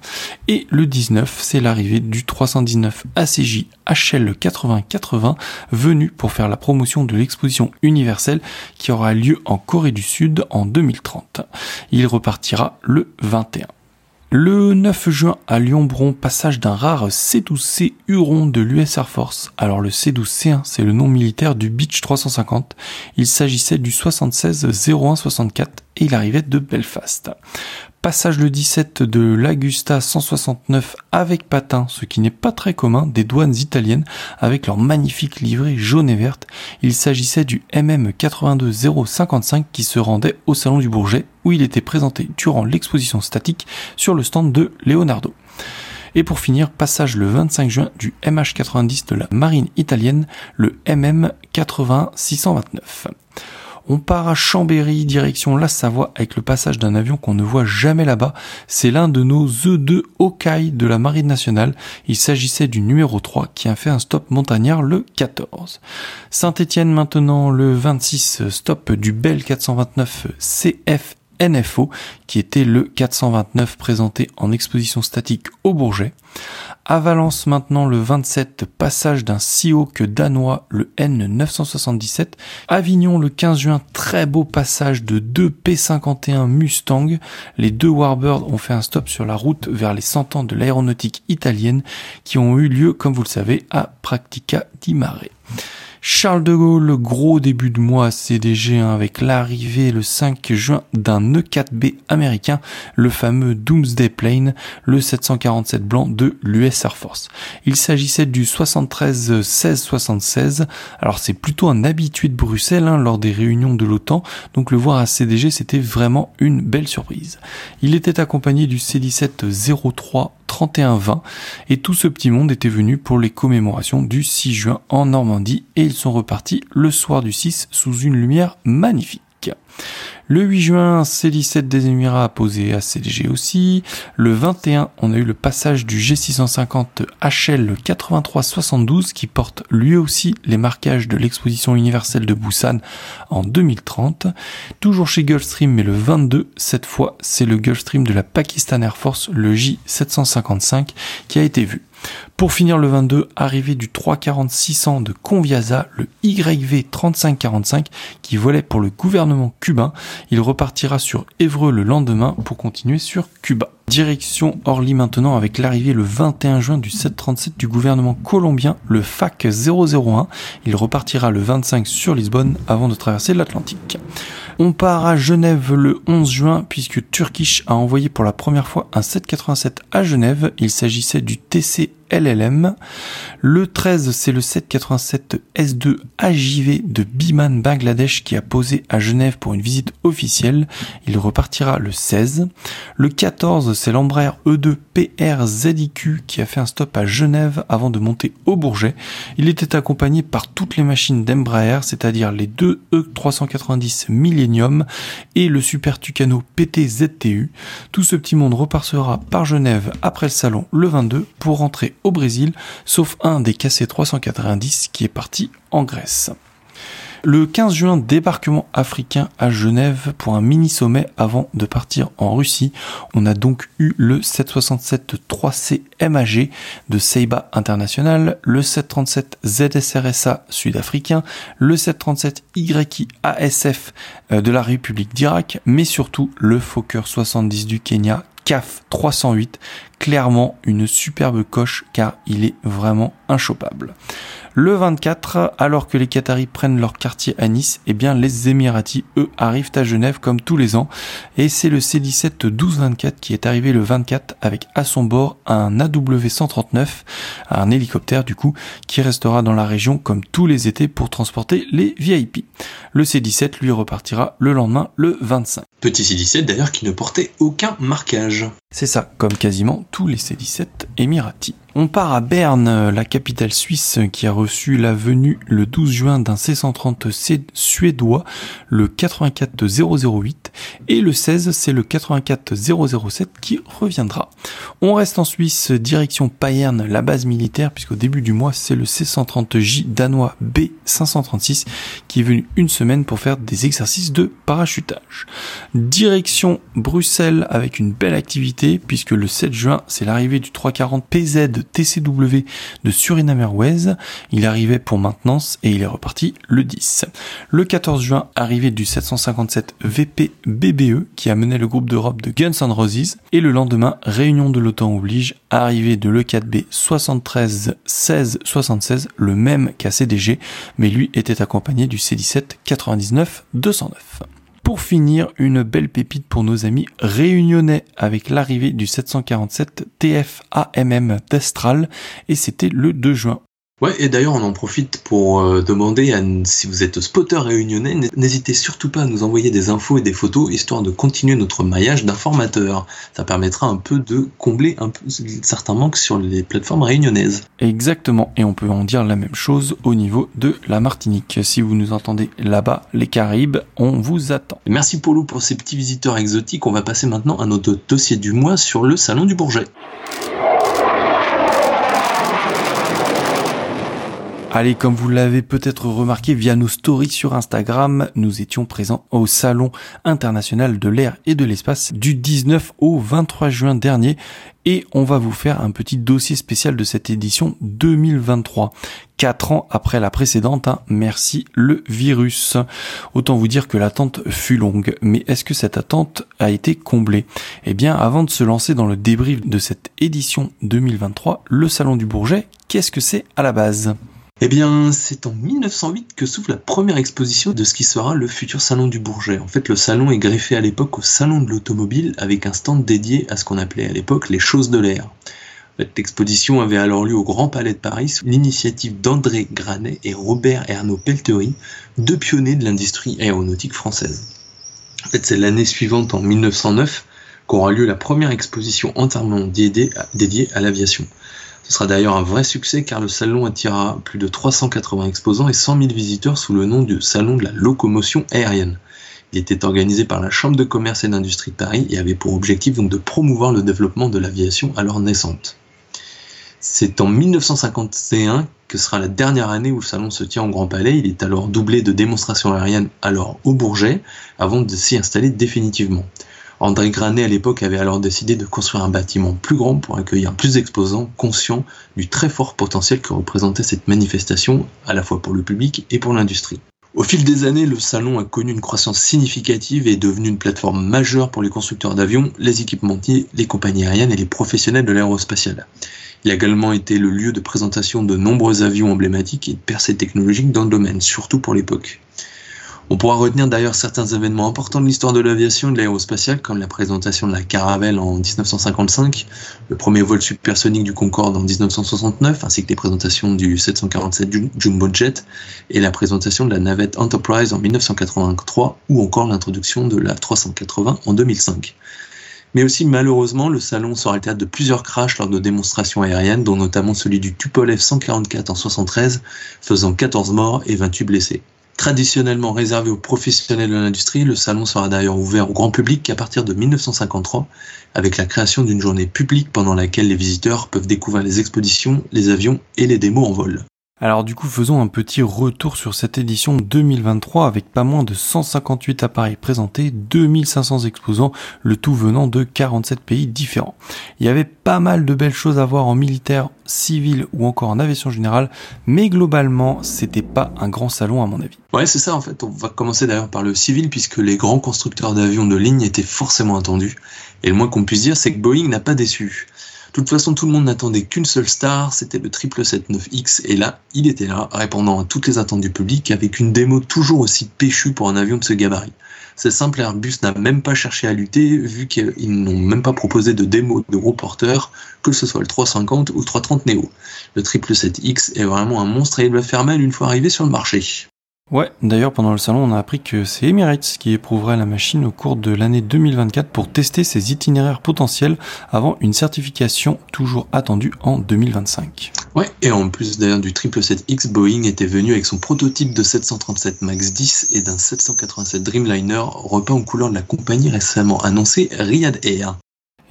A: Et le 19 c'est l'arrivée du 319 ACJ HL 8080 venu pour faire la promotion de l'exposition universelle qui aura lieu en Corée du Sud en 2030. Il repartira le 21. Le 9 juin à Lyon-Bron, passage d'un rare C12C Huron de l'US Air Force. Alors le C12C1, c'est le nom militaire du Beach 350. Il s'agissait du 76 0164 et il arrivait de Belfast. Passage le 17 de l'Agusta 169 avec patin, ce qui n'est pas très commun, des douanes italiennes avec leur magnifique livrée jaune et verte. Il s'agissait du MM 82055 qui se rendait au Salon du Bourget où il était présenté durant l'exposition statique sur le stand de Leonardo. Et pour finir, passage le 25 juin du MH90 de la marine italienne, le MM 80629. On part à Chambéry, direction la Savoie, avec le passage d'un avion qu'on ne voit jamais là-bas. C'est l'un de nos E2 Hawkeye de la Marine nationale. Il s'agissait du numéro 3 qui a fait un stop montagnard le 14. Saint-Étienne maintenant le 26 stop du Bell 429 CF NFO, qui était le 429 présenté en exposition statique au Bourget. À Valence maintenant le 27, passage d'un que danois, le N977. Avignon le 15 juin, très beau passage de deux P51 Mustang. Les deux Warbirds ont fait un stop sur la route vers les 100 ans de l'aéronautique italienne qui ont eu lieu, comme vous le savez, à Practica di Mare. Charles de Gaulle, gros début de mois CDG hein, avec l'arrivée le 5 juin d'un E4B américain, le fameux Doomsday Plane, le 747 blanc de l'US Air Force. Il s'agissait du 73 1676. Alors c'est plutôt un habitué de Bruxelles hein, lors des réunions de l'OTAN, donc le voir à CDG c'était vraiment une belle surprise. Il était accompagné du C17 03 31-20 et tout ce petit monde était venu pour les commémorations du 6 juin en Normandie et ils sont repartis le soir du 6 sous une lumière magnifique. Le 8 juin, C-17 des Émirats a posé à CDG aussi. Le 21, on a eu le passage du G650 HL 8372 qui porte lui aussi les marquages de l'exposition universelle de Busan en 2030. Toujours chez Gulfstream, mais le 22, cette fois, c'est le Gulfstream de la Pakistan Air Force, le J755, qui a été vu. Pour finir le 22, arrivée du 340-600 de Conviasa, le YV 3545 qui volait pour le gouvernement cubain. Il repartira sur Évreux le lendemain pour continuer sur Cuba. Direction Orly maintenant avec l'arrivée le 21 juin du 737 du gouvernement colombien, le FAC 001. Il repartira le 25 sur Lisbonne avant de traverser l'Atlantique. On part à Genève le 11 juin puisque Turkish a envoyé pour la première fois un 787 à Genève. Il s'agissait du TC LLM. Le 13, c'est le 787 S2 AJV de Biman Bangladesh qui a posé à Genève pour une visite officielle. Il repartira le 16. Le 14, c'est l'Embraer E2 PR ZIQ qui a fait un stop à Genève avant de monter au Bourget. Il était accompagné par toutes les machines d'Embraer, c'est-à-dire les deux E390 Millennium et le Super Tucano PT ZTU. Tout ce petit monde repartira par Genève après le salon le 22 pour rentrer au Brésil, sauf un des KC 390 qui est parti en Grèce. Le 15 juin, débarquement africain à Genève pour un mini sommet avant de partir en Russie. On a donc eu le 767 3C MAG de Seiba International, le 737 ZSRSA sud-africain, le 737 YI ASF de la République d'Irak, mais surtout le Fokker 70 du Kenya CAF 308, clairement une superbe coche car il est vraiment inchopable. Le 24, alors que les Qataris prennent leur quartier à Nice, eh bien les Émiratis, eux, arrivent à Genève comme tous les ans. Et c'est le C-17 1224 qui est arrivé le 24 avec à son bord un AW-139, un hélicoptère du coup, qui restera dans la région comme tous les étés pour transporter les VIP. Le C-17 lui repartira le lendemain, le 25.
B: Petit C-17 d'ailleurs qui ne portait aucun marquage.
A: C'est ça, comme quasiment tous les C-17 Émiratis. On part à Berne, la capitale suisse qui a reçu la venue le 12 juin d'un C-130 suédois, le 84008, et le 16 c'est le 84007 qui reviendra. On reste en Suisse, direction Payerne, la base militaire, puisqu'au début du mois c'est le C-130J danois B536 qui est venu une semaine pour faire des exercices de parachutage. Direction Bruxelles avec une belle activité, puisque le 7 juin c'est l'arrivée du 340 PZ TCW de Suriname Airways. Il arrivait pour maintenance et il est reparti le 10. Le 14 juin, arrivée du 757 VP BBE qui a mené le groupe d'Europe de Guns N' Roses. Et le lendemain, réunion de l'OTAN oblige, arrivée de l'E4B 73 16 76, le même qu'à CDG, mais lui était accompagné du C17 99 209. Pour finir, une belle pépite pour nos amis réunionnais avec l'arrivée du 747 TFAMM Destral et c'était le 2 juin.
B: Ouais, et d'ailleurs, on en profite pour euh, demander à, si vous êtes spotter réunionnais, n'hésitez surtout pas à nous envoyer des infos et des photos, histoire de continuer notre maillage d'informateurs. Ça permettra un peu de combler un peu certains manques sur les plateformes réunionnaises.
A: Exactement, et on peut en dire la même chose au niveau de la Martinique. Si vous nous entendez là-bas, les Caraïbes, on vous attend.
B: Merci Polo pour ces petits visiteurs exotiques. On va passer maintenant à notre dossier du mois sur le Salon du Bourget.
A: Allez, comme vous l'avez peut-être remarqué via nos stories sur Instagram, nous étions présents au Salon international de l'air et de l'espace du 19 au 23 juin dernier et on va vous faire un petit dossier spécial de cette édition 2023. Quatre ans après la précédente, hein, merci le virus. Autant vous dire que l'attente fut longue, mais est-ce que cette attente a été comblée? Eh bien, avant de se lancer dans le débrief de cette édition 2023, le Salon du Bourget, qu'est-ce que c'est à la base?
B: Eh bien, c'est en 1908 que s'ouvre la première exposition de ce qui sera le futur salon du Bourget. En fait, le salon est greffé à l'époque au salon de l'automobile avec un stand dédié à ce qu'on appelait à l'époque les choses de l'air. L'exposition avait alors lieu au Grand Palais de Paris sous l'initiative d'André Granet et Robert Ernaud Peltery, deux pionniers de l'industrie aéronautique française. En fait, c'est l'année suivante, en 1909, qu'aura lieu la première exposition entièrement dédiée à l'aviation. Ce sera d'ailleurs un vrai succès car le salon attirera plus de 380 exposants et 100 000 visiteurs sous le nom du Salon de la locomotion aérienne. Il était organisé par la Chambre de commerce et d'industrie de Paris et avait pour objectif de promouvoir le développement de l'aviation alors naissante. C'est en 1951 que sera la dernière année où le salon se tient au Grand Palais. Il est alors doublé de démonstrations aériennes alors au Bourget avant de s'y installer définitivement. André Granet à l'époque avait alors décidé de construire un bâtiment plus grand pour accueillir plus d'exposants conscients du très fort potentiel que représentait cette manifestation à la fois pour le public et pour l'industrie. Au fil des années, le salon a connu une croissance significative et est devenu une plateforme majeure pour les constructeurs d'avions, les équipementiers, les compagnies aériennes et les professionnels de l'aérospatiale. Il a également été le lieu de présentation de nombreux avions emblématiques et de percées technologiques dans le domaine, surtout pour l'époque. On pourra retenir d'ailleurs certains événements importants de l'histoire de l'aviation et de l'aérospatiale, comme la présentation de la Caravelle en 1955, le premier vol supersonique du Concorde en 1969, ainsi que les présentations du 747 Jumbo Jet et la présentation de la navette Enterprise en 1983, ou encore l'introduction de la 380 en 2005. Mais aussi, malheureusement, le salon sera le théâtre de plusieurs crashs lors de démonstrations aériennes, dont notamment celui du Tupolev 144 en 73, faisant 14 morts et 28 blessés. Traditionnellement réservé aux professionnels de l'industrie, le salon sera d'ailleurs ouvert au grand public qu'à partir de 1953, avec la création d'une journée publique pendant laquelle les visiteurs peuvent découvrir les expositions, les avions et les démos en vol.
A: Alors du coup, faisons un petit retour sur cette édition 2023 avec pas moins de 158 appareils présentés, 2500 exposants, le tout venant de 47 pays différents. Il y avait pas mal de belles choses à voir en militaire, civil ou encore en aviation générale, mais globalement, c'était pas un grand salon à mon avis.
B: Ouais, c'est ça en fait. On va commencer d'ailleurs par le civil puisque les grands constructeurs d'avions de ligne étaient forcément attendus. Et le moins qu'on puisse dire, c'est que Boeing n'a pas déçu. De toute façon, tout le monde n'attendait qu'une seule star, c'était le 779X, et là, il était là, répondant à toutes les attentes du public, avec une démo toujours aussi péchue pour un avion de ce gabarit. C'est simple, Airbus n'a même pas cherché à lutter, vu qu'ils n'ont même pas proposé de démo de gros porteurs, que ce soit le 350 ou le 330 Neo. Le 777X est vraiment un monstre et il va faire mal une fois arrivé sur le marché.
A: Ouais, d'ailleurs pendant le salon on a appris que c'est Emirates qui éprouverait la machine au cours de l'année 2024 pour tester ses itinéraires potentiels avant une certification toujours attendue en 2025.
B: Ouais, et en plus d'ailleurs du 777X, Boeing était venu avec son prototype de 737 MAX 10 et d'un 787 Dreamliner repeint aux couleurs de la compagnie récemment annoncée Riyadh Air.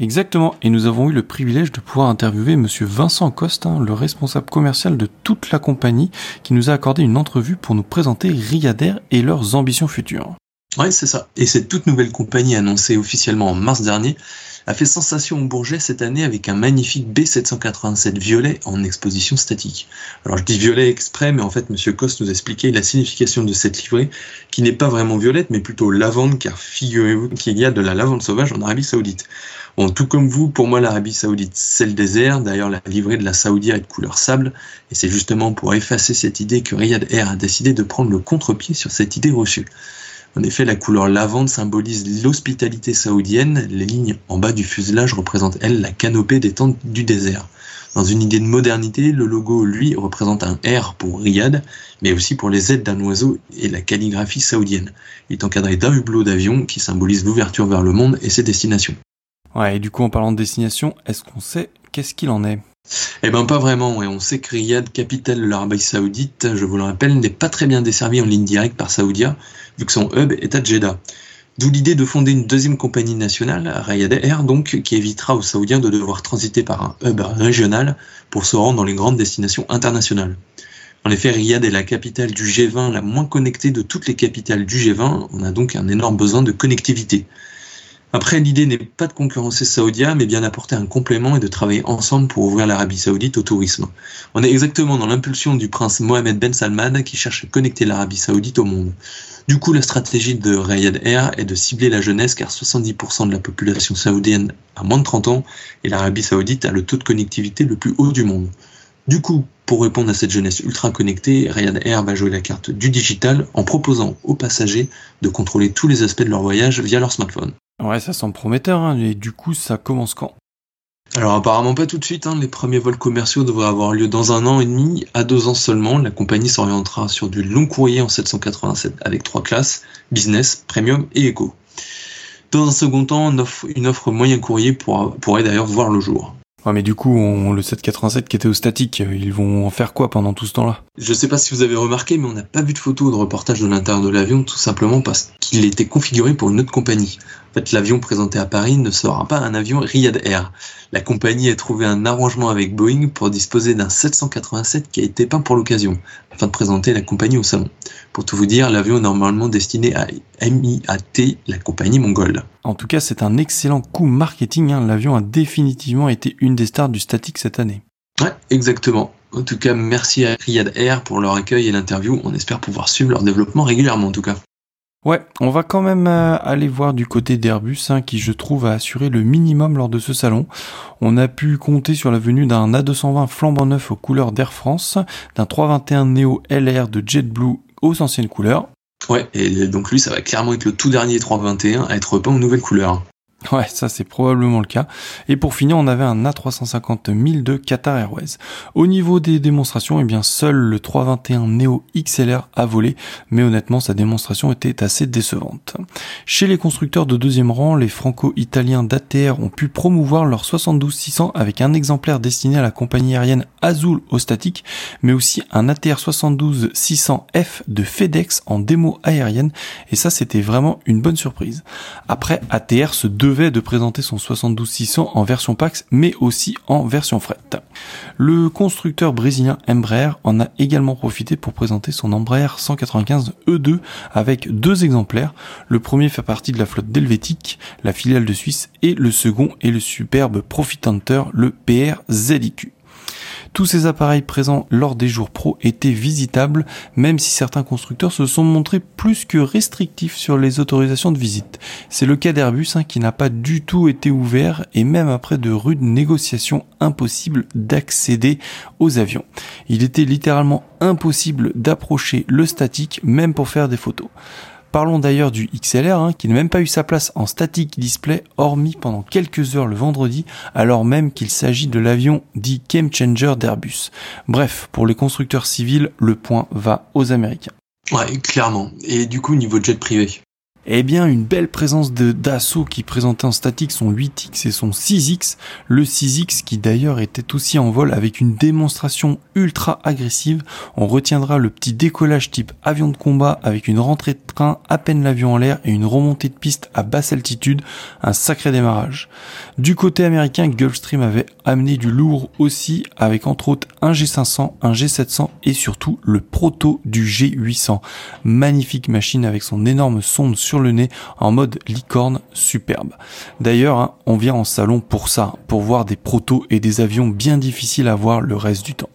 A: Exactement, et nous avons eu le privilège de pouvoir interviewer monsieur Vincent Coste, hein, le responsable commercial de toute la compagnie, qui nous a accordé une entrevue pour nous présenter Riyadh et leurs ambitions futures.
B: Ouais, c'est ça. Et cette toute nouvelle compagnie annoncée officiellement en mars dernier a fait sensation au Bourget cette année avec un magnifique B787 violet en exposition statique. Alors je dis violet exprès, mais en fait Monsieur Coste nous a expliqué la signification de cette livrée, qui n'est pas vraiment violette, mais plutôt lavande, car figurez-vous qu'il y a de la lavande sauvage en Arabie Saoudite. Bon, tout comme vous, pour moi, l'Arabie Saoudite, c'est le désert. D'ailleurs, la livrée de la Saoudia est de couleur sable. Et c'est justement pour effacer cette idée que Riyad Air a décidé de prendre le contre-pied sur cette idée reçue. En effet, la couleur lavande symbolise l'hospitalité saoudienne. Les lignes en bas du fuselage représentent, elles, la canopée des tentes du désert. Dans une idée de modernité, le logo, lui, représente un R pour Riyad, mais aussi pour les ailes d'un oiseau et la calligraphie saoudienne. Il est encadré d'un hublot d'avion qui symbolise l'ouverture vers le monde et ses destinations.
A: Ouais, et du coup, en parlant de destination, est-ce qu'on sait qu'est-ce qu'il en est?
B: Eh ben pas vraiment, ouais. on sait que Riyad, capitale de l'Arabie Saoudite, je vous le rappelle, n'est pas très bien desservie en ligne directe par Saoudia, vu que son hub est à Jeddah. D'où l'idée de fonder une deuxième compagnie nationale, Riyad Air, donc, qui évitera aux Saoudiens de devoir transiter par un hub régional pour se rendre dans les grandes destinations internationales. En effet, Riyad est la capitale du G20 la moins connectée de toutes les capitales du G20, on a donc un énorme besoin de connectivité. Après, l'idée n'est pas de concurrencer Saoudia, mais bien d'apporter un complément et de travailler ensemble pour ouvrir l'Arabie Saoudite au tourisme. On est exactement dans l'impulsion du prince Mohamed Ben Salman qui cherche à connecter l'Arabie Saoudite au monde. Du coup, la stratégie de Riyad Air est de cibler la jeunesse car 70% de la population saoudienne a moins de 30 ans et l'Arabie Saoudite a le taux de connectivité le plus haut du monde. Du coup, pour répondre à cette jeunesse ultra connectée, Riyad Air va jouer la carte du digital en proposant aux passagers de contrôler tous les aspects de leur voyage via leur smartphone.
A: Ouais, ça semble prometteur, hein, et du coup, ça commence quand?
B: Alors apparemment pas tout de suite, hein. les premiers vols commerciaux devraient avoir lieu dans un an et demi à deux ans seulement. La compagnie s'orientera sur du long courrier en 787 avec trois classes, business, premium et eco. Dans un second temps, une offre, moyen courrier pourrait d'ailleurs voir le jour.
A: Ouais, mais du coup, on, le 787 qui était au statique, ils vont en faire quoi pendant tout ce temps-là?
B: Je sais pas si vous avez remarqué, mais on n'a pas vu de photo ou de reportage de l'intérieur de l'avion, tout simplement parce qu'il était configuré pour une autre compagnie. En fait, l'avion présenté à Paris ne sera pas un avion Riyad Air. La compagnie a trouvé un arrangement avec Boeing pour disposer d'un 787 qui a été peint pour l'occasion, afin de présenter la compagnie au salon. Pour tout vous dire, l'avion est normalement destiné à MIAT, la compagnie mongole.
A: En tout cas, c'est un excellent coup marketing. Hein. L'avion a définitivement été une des stars du statique cette année.
B: Ouais, exactement. En tout cas, merci à Riyad Air pour leur accueil et l'interview. On espère pouvoir suivre leur développement régulièrement en tout cas.
A: Ouais, on va quand même euh, aller voir du côté d'Airbus, hein, qui je trouve a assuré le minimum lors de ce salon. On a pu compter sur la venue d'un A220 flambant neuf aux couleurs d'Air France, d'un 321 Neo LR de JetBlue aux anciennes couleurs.
B: Ouais, et donc lui, ça va clairement être le tout dernier 321 à être peint en nouvelle couleur. <laughs>
A: Ouais, ça c'est probablement le cas. Et pour finir, on avait un A350 1002 Qatar Airways. Au niveau des démonstrations, eh bien seul le 321 Neo XLR a volé, mais honnêtement sa démonstration était assez décevante. Chez les constructeurs de deuxième rang, les franco-italiens d'ATR ont pu promouvoir leur 72-600 avec un exemplaire destiné à la compagnie aérienne Azul au statique, mais aussi un ATR 72-600F de FedEx en démo aérienne, et ça c'était vraiment une bonne surprise. Après, ATR se de présenter son 72-600 en version Pax, mais aussi en version fret. Le constructeur brésilien Embraer en a également profité pour présenter son Embraer 195 E2 avec deux exemplaires. Le premier fait partie de la flotte d'Helvétique, la filiale de Suisse, et le second est le superbe Profit Hunter, le PR ZIQ. Tous ces appareils présents lors des jours pro étaient visitables, même si certains constructeurs se sont montrés plus que restrictifs sur les autorisations de visite. C'est le cas d'Airbus hein, qui n'a pas du tout été ouvert et même après de rudes négociations impossible d'accéder aux avions. Il était littéralement impossible d'approcher le statique même pour faire des photos. Parlons d'ailleurs du XLR, hein, qui n'a même pas eu sa place en static display, hormis pendant quelques heures le vendredi, alors même qu'il s'agit de l'avion dit Game Changer d'Airbus. Bref, pour les constructeurs civils, le point va aux Américains.
B: Ouais, clairement. Et du coup, niveau jet privé
A: eh bien, une belle présence de qui présentait en statique son 8X et son 6X. Le 6X qui d'ailleurs était aussi en vol avec une démonstration ultra agressive. On retiendra le petit décollage type avion de combat avec une rentrée de train à peine l'avion en l'air et une remontée de piste à basse altitude. Un sacré démarrage. Du côté américain, Gulfstream avait amené du lourd aussi avec entre autres un G500, un G700 et surtout le proto du G800. Magnifique machine avec son énorme sonde sur le nez en mode licorne superbe. D'ailleurs, hein, on vient en salon pour ça, pour voir des protos et des avions bien difficiles à voir le reste du temps.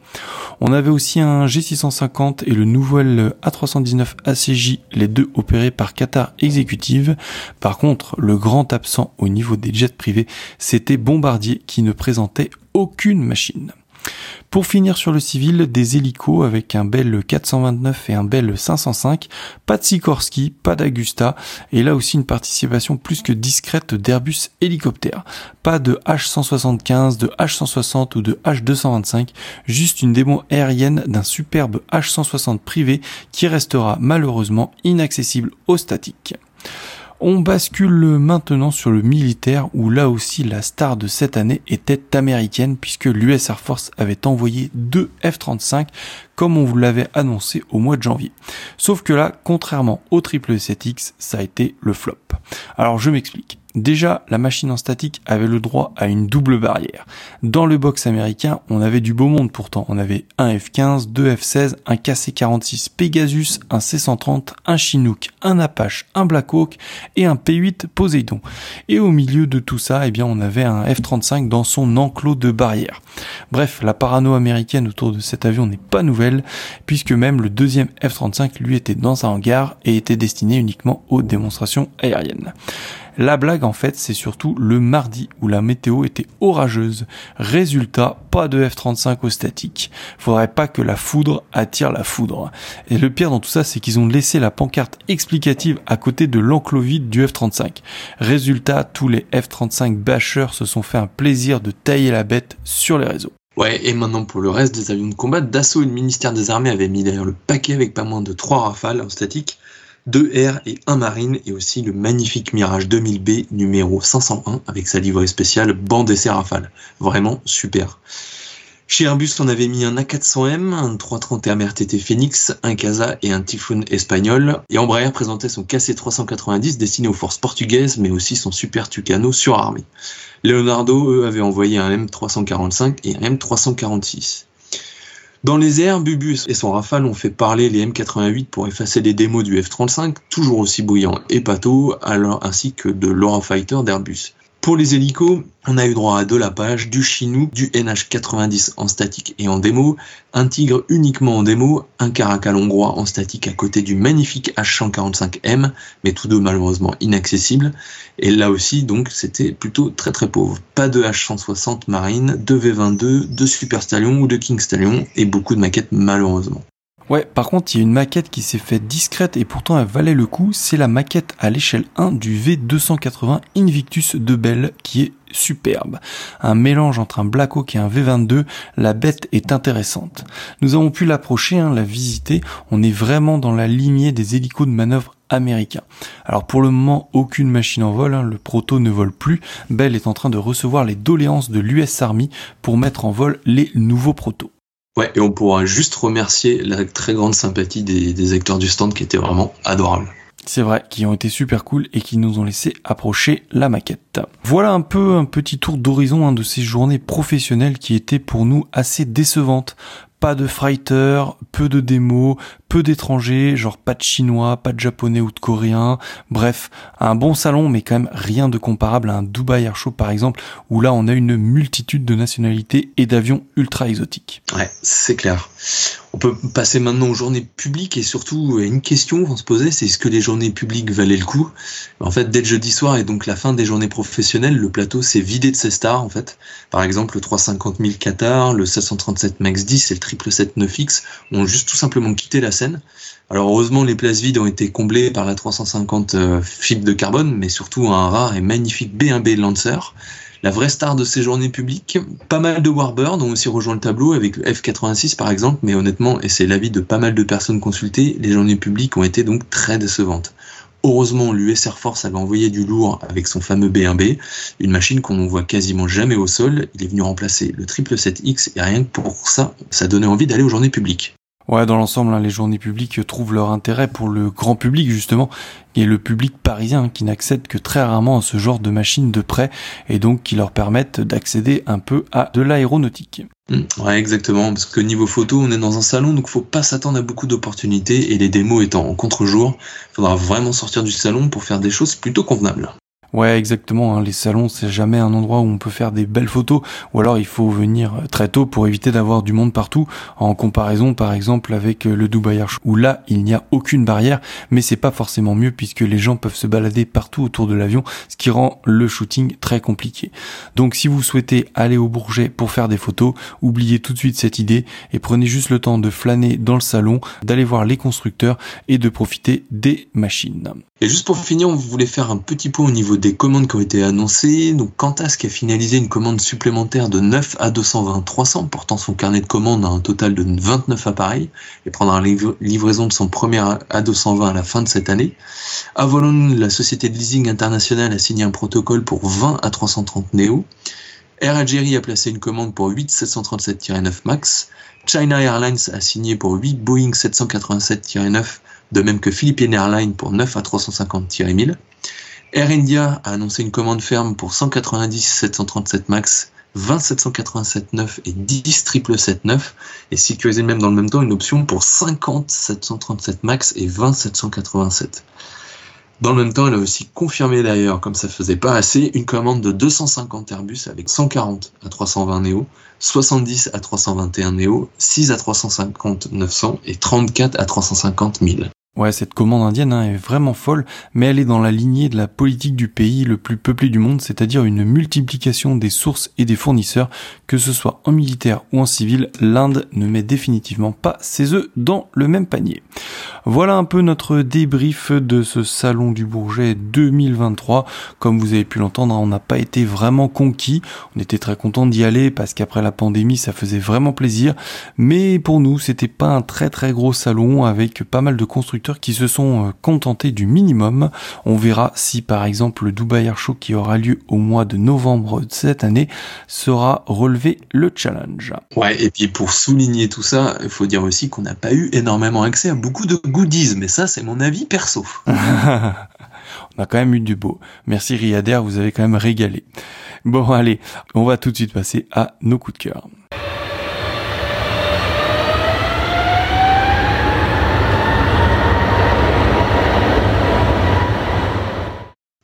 A: On avait aussi un G650 et le nouvel A319 ACJ, les deux opérés par Qatar Executive. Par contre, le grand absent au niveau des jets privés, c'était Bombardier qui ne présentait aucune machine. Pour finir sur le civil, des hélicos avec un Bell 429 et un Bell 505, pas de Sikorsky, pas d'Agusta, et là aussi une participation plus que discrète d'Airbus hélicoptère. Pas de H175, de H160 ou de H225, juste une démo aérienne d'un superbe H160 privé qui restera malheureusement inaccessible aux statiques. On bascule maintenant sur le militaire où là aussi la star de cette année était américaine puisque l'US Air Force avait envoyé deux F-35 comme on vous l'avait annoncé au mois de janvier. Sauf que là, contrairement au 7X, ça a été le flop. Alors je m'explique. Déjà, la machine en statique avait le droit à une double barrière. Dans le box américain, on avait du beau monde pourtant. On avait un F-15, deux F-16, un KC-46 Pegasus, un C-130, un Chinook, un Apache, un Blackhawk et un P-8 Poseidon. Et au milieu de tout ça, eh bien, on avait un F-35 dans son enclos de barrière. Bref, la parano américaine autour de cet avion n'est pas nouvelle, puisque même le deuxième F-35 lui était dans un hangar et était destiné uniquement aux démonstrations aériennes. La blague en fait c'est surtout le mardi où la météo était orageuse. Résultat, pas de F-35 au statique. Faudrait pas que la foudre attire la foudre. Et le pire dans tout ça c'est qu'ils ont laissé la pancarte explicative à côté de l'enclos vide du F-35. Résultat, tous les F-35 bashers se sont fait un plaisir de tailler la bête sur les réseaux.
B: Ouais, et maintenant pour le reste des avions de combat, Dassault et le ministère des Armées avaient mis d'ailleurs le paquet avec pas moins de 3 rafales en statique deux R et un Marine et aussi le magnifique Mirage 2000B numéro 501 avec sa livrée spéciale bande et Rafale. Vraiment super. Chez Airbus, on avait mis un A400M, un 330 MRTT Phoenix, un Casa et un Typhoon espagnol. Et Embraer présentait son KC390 destiné aux forces portugaises, mais aussi son Super Tucano surarmé. Leonardo, eux, avait envoyé un M345 et un M346. Dans les airs, Bubus et son Rafale ont fait parler les M88 pour effacer les démos du F-35, toujours aussi bouillant et pâteau, ainsi que de l'Eurofighter d'Airbus. Pour les hélicos, on a eu droit à de la page, du Chinook, du NH90 en statique et en démo, un Tigre uniquement en démo, un Caracal hongrois en statique à côté du magnifique H145M, mais tous deux malheureusement inaccessibles. Et là aussi, donc, c'était plutôt très très pauvre. Pas de H160 Marine, de V22, de Super Stallion ou de King Stallion, et beaucoup de maquettes malheureusement.
A: Ouais, par contre, il y a une maquette qui s'est faite discrète et pourtant elle valait le coup. C'est la maquette à l'échelle 1 du V280 Invictus de Bell qui est superbe. Un mélange entre un Black Hawk et un V22, la bête est intéressante. Nous avons pu l'approcher, hein, la visiter, on est vraiment dans la lignée des hélicos de manœuvre américains. Alors pour le moment, aucune machine en vol, hein, le proto ne vole plus, Bell est en train de recevoir les doléances de l'US Army pour mettre en vol les nouveaux protos.
B: Ouais, et on pourra juste remercier la très grande sympathie des, acteurs du stand qui étaient vraiment adorables.
A: C'est vrai, qui ont été super cool et qui nous ont laissé approcher la maquette. Voilà un peu un petit tour d'horizon hein, de ces journées professionnelles qui étaient pour nous assez décevantes pas de fighter, peu de démos, peu d'étrangers, genre pas de chinois, pas de japonais ou de coréens. Bref, un bon salon, mais quand même rien de comparable à un Dubai Air Show par exemple, où là on a une multitude de nationalités et d'avions ultra exotiques.
B: Ouais, c'est clair. On peut passer maintenant aux journées publiques et surtout une question qu'on se poser, c'est est-ce que les journées publiques valaient le coup? En fait, dès le jeudi soir et donc la fin des journées professionnelles, le plateau s'est vidé de ses stars en fait. Par exemple, le 350 000 Qatar, le 737 Max 10 et le 777 9X ont juste tout simplement quitté la Alors heureusement, les places vides ont été comblées par la 350 euh, fibre de carbone, mais surtout un rare et magnifique B1B Lancer la vraie star de ces journées publiques. Pas mal de Warbird ont aussi rejoint le tableau avec le F86 par exemple, mais honnêtement, et c'est l'avis de pas mal de personnes consultées, les journées publiques ont été donc très décevantes. Heureusement, l'US Air Force avait envoyé du lourd avec son fameux B1B, une machine qu'on ne voit quasiment jamais au sol. Il est venu remplacer le 777X et rien que pour ça, ça donnait envie d'aller aux journées publiques.
A: Ouais, dans l'ensemble, hein, les journées publiques trouvent leur intérêt pour le grand public justement, et le public parisien qui n'accède que très rarement à ce genre de machines de près, et donc qui leur permettent d'accéder un peu à de l'aéronautique.
B: Mmh, ouais, exactement, parce que niveau photo, on est dans un salon, donc faut pas s'attendre à beaucoup d'opportunités, et les démos étant en contre-jour, faudra vraiment sortir du salon pour faire des choses plutôt convenables.
A: Ouais, exactement. Hein. Les salons, c'est jamais un endroit où on peut faire des belles photos, ou alors il faut venir très tôt pour éviter d'avoir du monde partout. En comparaison, par exemple, avec euh, le Dubai Show, où là, il n'y a aucune barrière, mais c'est pas forcément mieux puisque les gens peuvent se balader partout autour de l'avion, ce qui rend le shooting très compliqué. Donc, si vous souhaitez aller au Bourget pour faire des photos, oubliez tout de suite cette idée et prenez juste le temps de flâner dans le salon, d'aller voir les constructeurs et de profiter des machines.
B: Et juste pour finir, on voulait faire un petit point au niveau des commandes qui ont été annoncées. Donc Qantas qui a finalisé une commande supplémentaire de 9 à 220 300, portant son carnet de commandes à un total de 29 appareils et prendra la livraison de son premier A220 à la fin de cette année. Avolon, la société de leasing internationale, a signé un protocole pour 20 à 330 Neo. Air Algérie a placé une commande pour 8 737-9 MAX. China Airlines a signé pour 8 Boeing 787-9 de même que Philippine Airlines pour 9 à 350-1000. Air India a annoncé une commande ferme pour 190 737 MAX, 20 787-9 et 10 777-9 et sécurisé même dans le même temps une option pour 50 737 MAX et 20 787. Dans le même temps, elle a aussi confirmé d'ailleurs, comme ça faisait pas assez, une commande de 250 Airbus avec 140 à 320 Neo, 70 à 321 Neo, 6 à 350 900 et 34 à 350 1000.
A: Ouais, cette commande indienne hein, est vraiment folle, mais elle est dans la lignée de la politique du pays le plus peuplé du monde, c'est-à-dire une multiplication des sources et des fournisseurs, que ce soit en militaire ou en civil, l'Inde ne met définitivement pas ses œufs dans le même panier. Voilà un peu notre débrief de ce salon du Bourget 2023. Comme vous avez pu l'entendre, hein, on n'a pas été vraiment conquis, on était très content d'y aller parce qu'après la pandémie, ça faisait vraiment plaisir, mais pour nous, c'était pas un très très gros salon avec pas mal de constructeurs qui se sont euh, contentés du minimum. On verra si par exemple le Dubai Air Show qui aura lieu au mois de novembre de cette année sera relevé le challenge.
B: Ouais, et puis pour souligner tout ça, il faut dire aussi qu'on n'a pas eu énormément accès à beaucoup de goodies, mais ça c'est mon avis perso. <laughs>
A: on a quand même eu du beau. Merci Riader, vous avez quand même régalé. Bon allez, on va tout de suite passer à nos coups de cœur.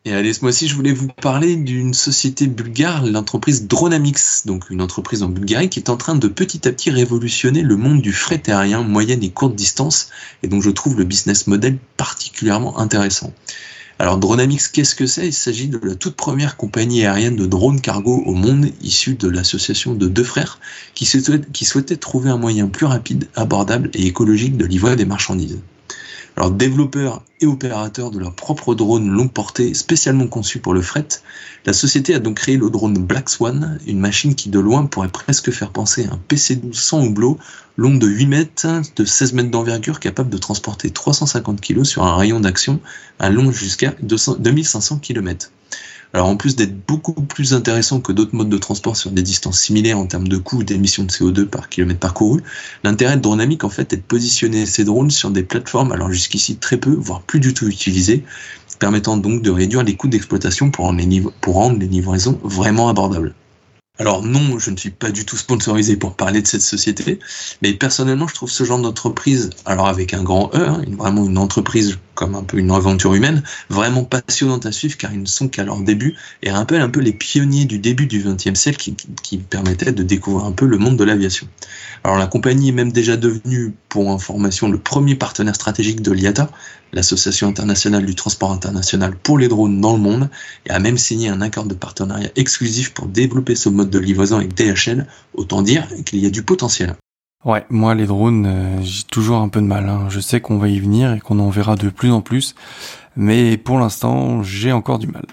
B: Et allez, ce mois-ci, je voulais vous parler d'une société bulgare, l'entreprise Dronamix, donc une entreprise en Bulgarie qui est en train de petit à petit révolutionner le monde du fret aérien moyenne et courte distance, et donc je trouve le business model particulièrement intéressant. Alors Dronamix, qu'est-ce que c'est? Il s'agit de la toute première compagnie aérienne de drones cargo au monde, issue de l'association de deux frères, qui souhaitaient, qui souhaitaient trouver un moyen plus rapide, abordable et écologique de livrer des marchandises. Alors développeurs et opérateurs de leur propre drone longue portée spécialement conçu pour le fret, la société a donc créé le drone Black Swan, une machine qui de loin pourrait presque faire penser à un PC-12 sans houblot, long de 8 mètres, de 16 mètres d'envergure, capable de transporter 350 kg sur un rayon d'action allant jusqu'à 2500 km. Alors en plus d'être beaucoup plus intéressant que d'autres modes de transport sur des distances similaires en termes de coût ou d'émissions de CO2 par kilomètre parcouru, l'intérêt de Dronamic en fait est de positionner ces drones sur des plateformes alors jusqu'ici très peu, voire plus du tout utilisées, permettant donc de réduire les coûts d'exploitation pour rendre les livraisons vraiment abordables. Alors non, je ne suis pas du tout sponsorisé pour parler de cette société, mais personnellement, je trouve ce genre d'entreprise, alors avec un grand E, hein, vraiment une entreprise comme un peu une aventure humaine, vraiment passionnante à suivre car ils ne sont qu'à leur début et rappellent un peu les pionniers du début du XXe siècle qui, qui, permettaient de découvrir un peu le monde de l'aviation. Alors la compagnie est même déjà devenue, pour information, le premier partenaire stratégique de l'IATA, l'Association internationale du transport international pour les drones dans le monde, et a même signé un accord de partenariat exclusif pour développer ce mode de livraison avec DHL, autant dire qu'il y a du potentiel.
A: Ouais, moi les drones, euh, j'ai toujours un peu de mal. Hein. Je sais qu'on va y venir et qu'on en verra de plus en plus mais pour l'instant, j'ai encore du mal.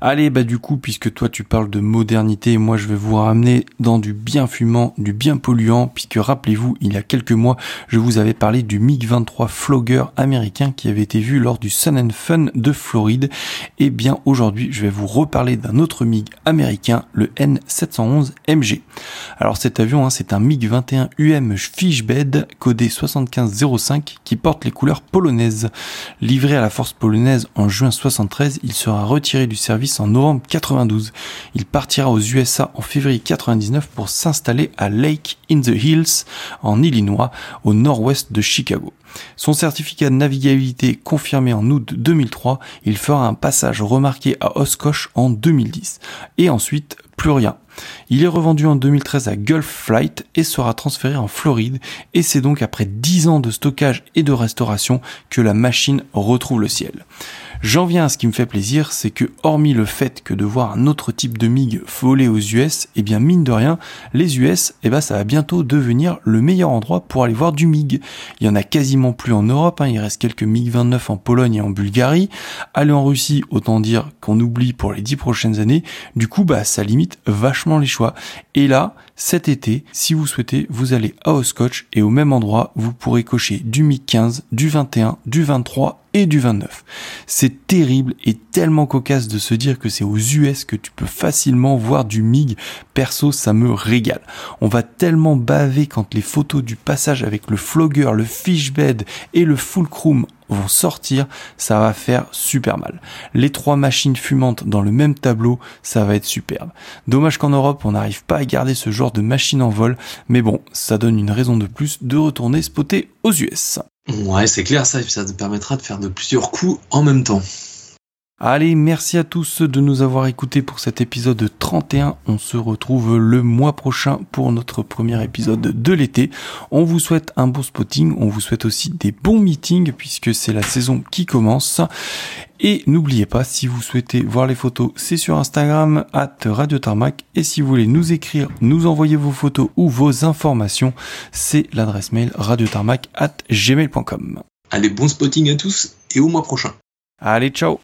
A: Allez, bah du coup, puisque toi tu parles de modernité, moi je vais vous ramener dans du bien fumant, du bien polluant, puisque rappelez-vous, il y a quelques mois, je vous avais parlé du MiG-23 Flogger américain qui avait été vu lors du Sun and Fun de Floride. Et eh bien aujourd'hui, je vais vous reparler d'un autre MiG américain, le N711 MG. Alors cet avion, hein, c'est un MiG-21 UM Fishbed codé 7505 qui porte les couleurs polonaises. Livré à la force polonaise en juin 73, il sera retiré du service en novembre 92. Il partira aux USA en février 99 pour s'installer à Lake in the Hills en Illinois, au nord-ouest de Chicago. Son certificat de navigabilité confirmé en août 2003, il fera un passage remarqué à Oshkosh en 2010. Et ensuite, plus rien. Il est revendu en 2013 à Gulf Flight et sera transféré en Floride et c'est donc après 10 ans de stockage et de restauration que la machine retrouve le ciel. J'en viens à ce qui me fait plaisir, c'est que hormis le fait que de voir un autre type de MiG voler aux US, eh bien mine de rien, les US, eh ben ça va bientôt devenir le meilleur endroit pour aller voir du MiG. Il y en a quasiment plus en Europe, hein, il reste quelques MiG-29 en Pologne et en Bulgarie. Aller en Russie, autant dire qu'on oublie pour les dix prochaines années. Du coup, bah ça limite vachement les choix. Et là, cet été, si vous souhaitez, vous allez à Oscotch et au même endroit, vous pourrez cocher du MiG 15, du 21, du 23 et du 29. C'est terrible et tellement cocasse de se dire que c'est aux US que tu peux facilement voir du MiG. Perso, ça me régale. On va tellement baver quand les photos du passage avec le flogger, le fishbed et le fulcrum vont sortir, ça va faire super mal. Les trois machines fumantes dans le même tableau, ça va être superbe. Dommage qu'en Europe, on n'arrive pas à garder ce genre de machine en vol, mais bon, ça donne une raison de plus de retourner spotter aux US.
B: Ouais, c'est clair ça, ça te permettra de faire de plusieurs coups en même temps.
A: Allez, merci à tous de nous avoir écoutés pour cet épisode 31. On se retrouve le mois prochain pour notre premier épisode de l'été. On vous souhaite un bon spotting, on vous souhaite aussi des bons meetings puisque c'est la saison qui commence. Et n'oubliez pas, si vous souhaitez voir les photos, c'est sur Instagram, at Radio Tarmac. Et si vous voulez nous écrire, nous envoyer vos photos ou vos informations, c'est l'adresse mail radiotarmac at gmail.com.
B: Allez, bon spotting à tous et au mois prochain.
A: Allez, ciao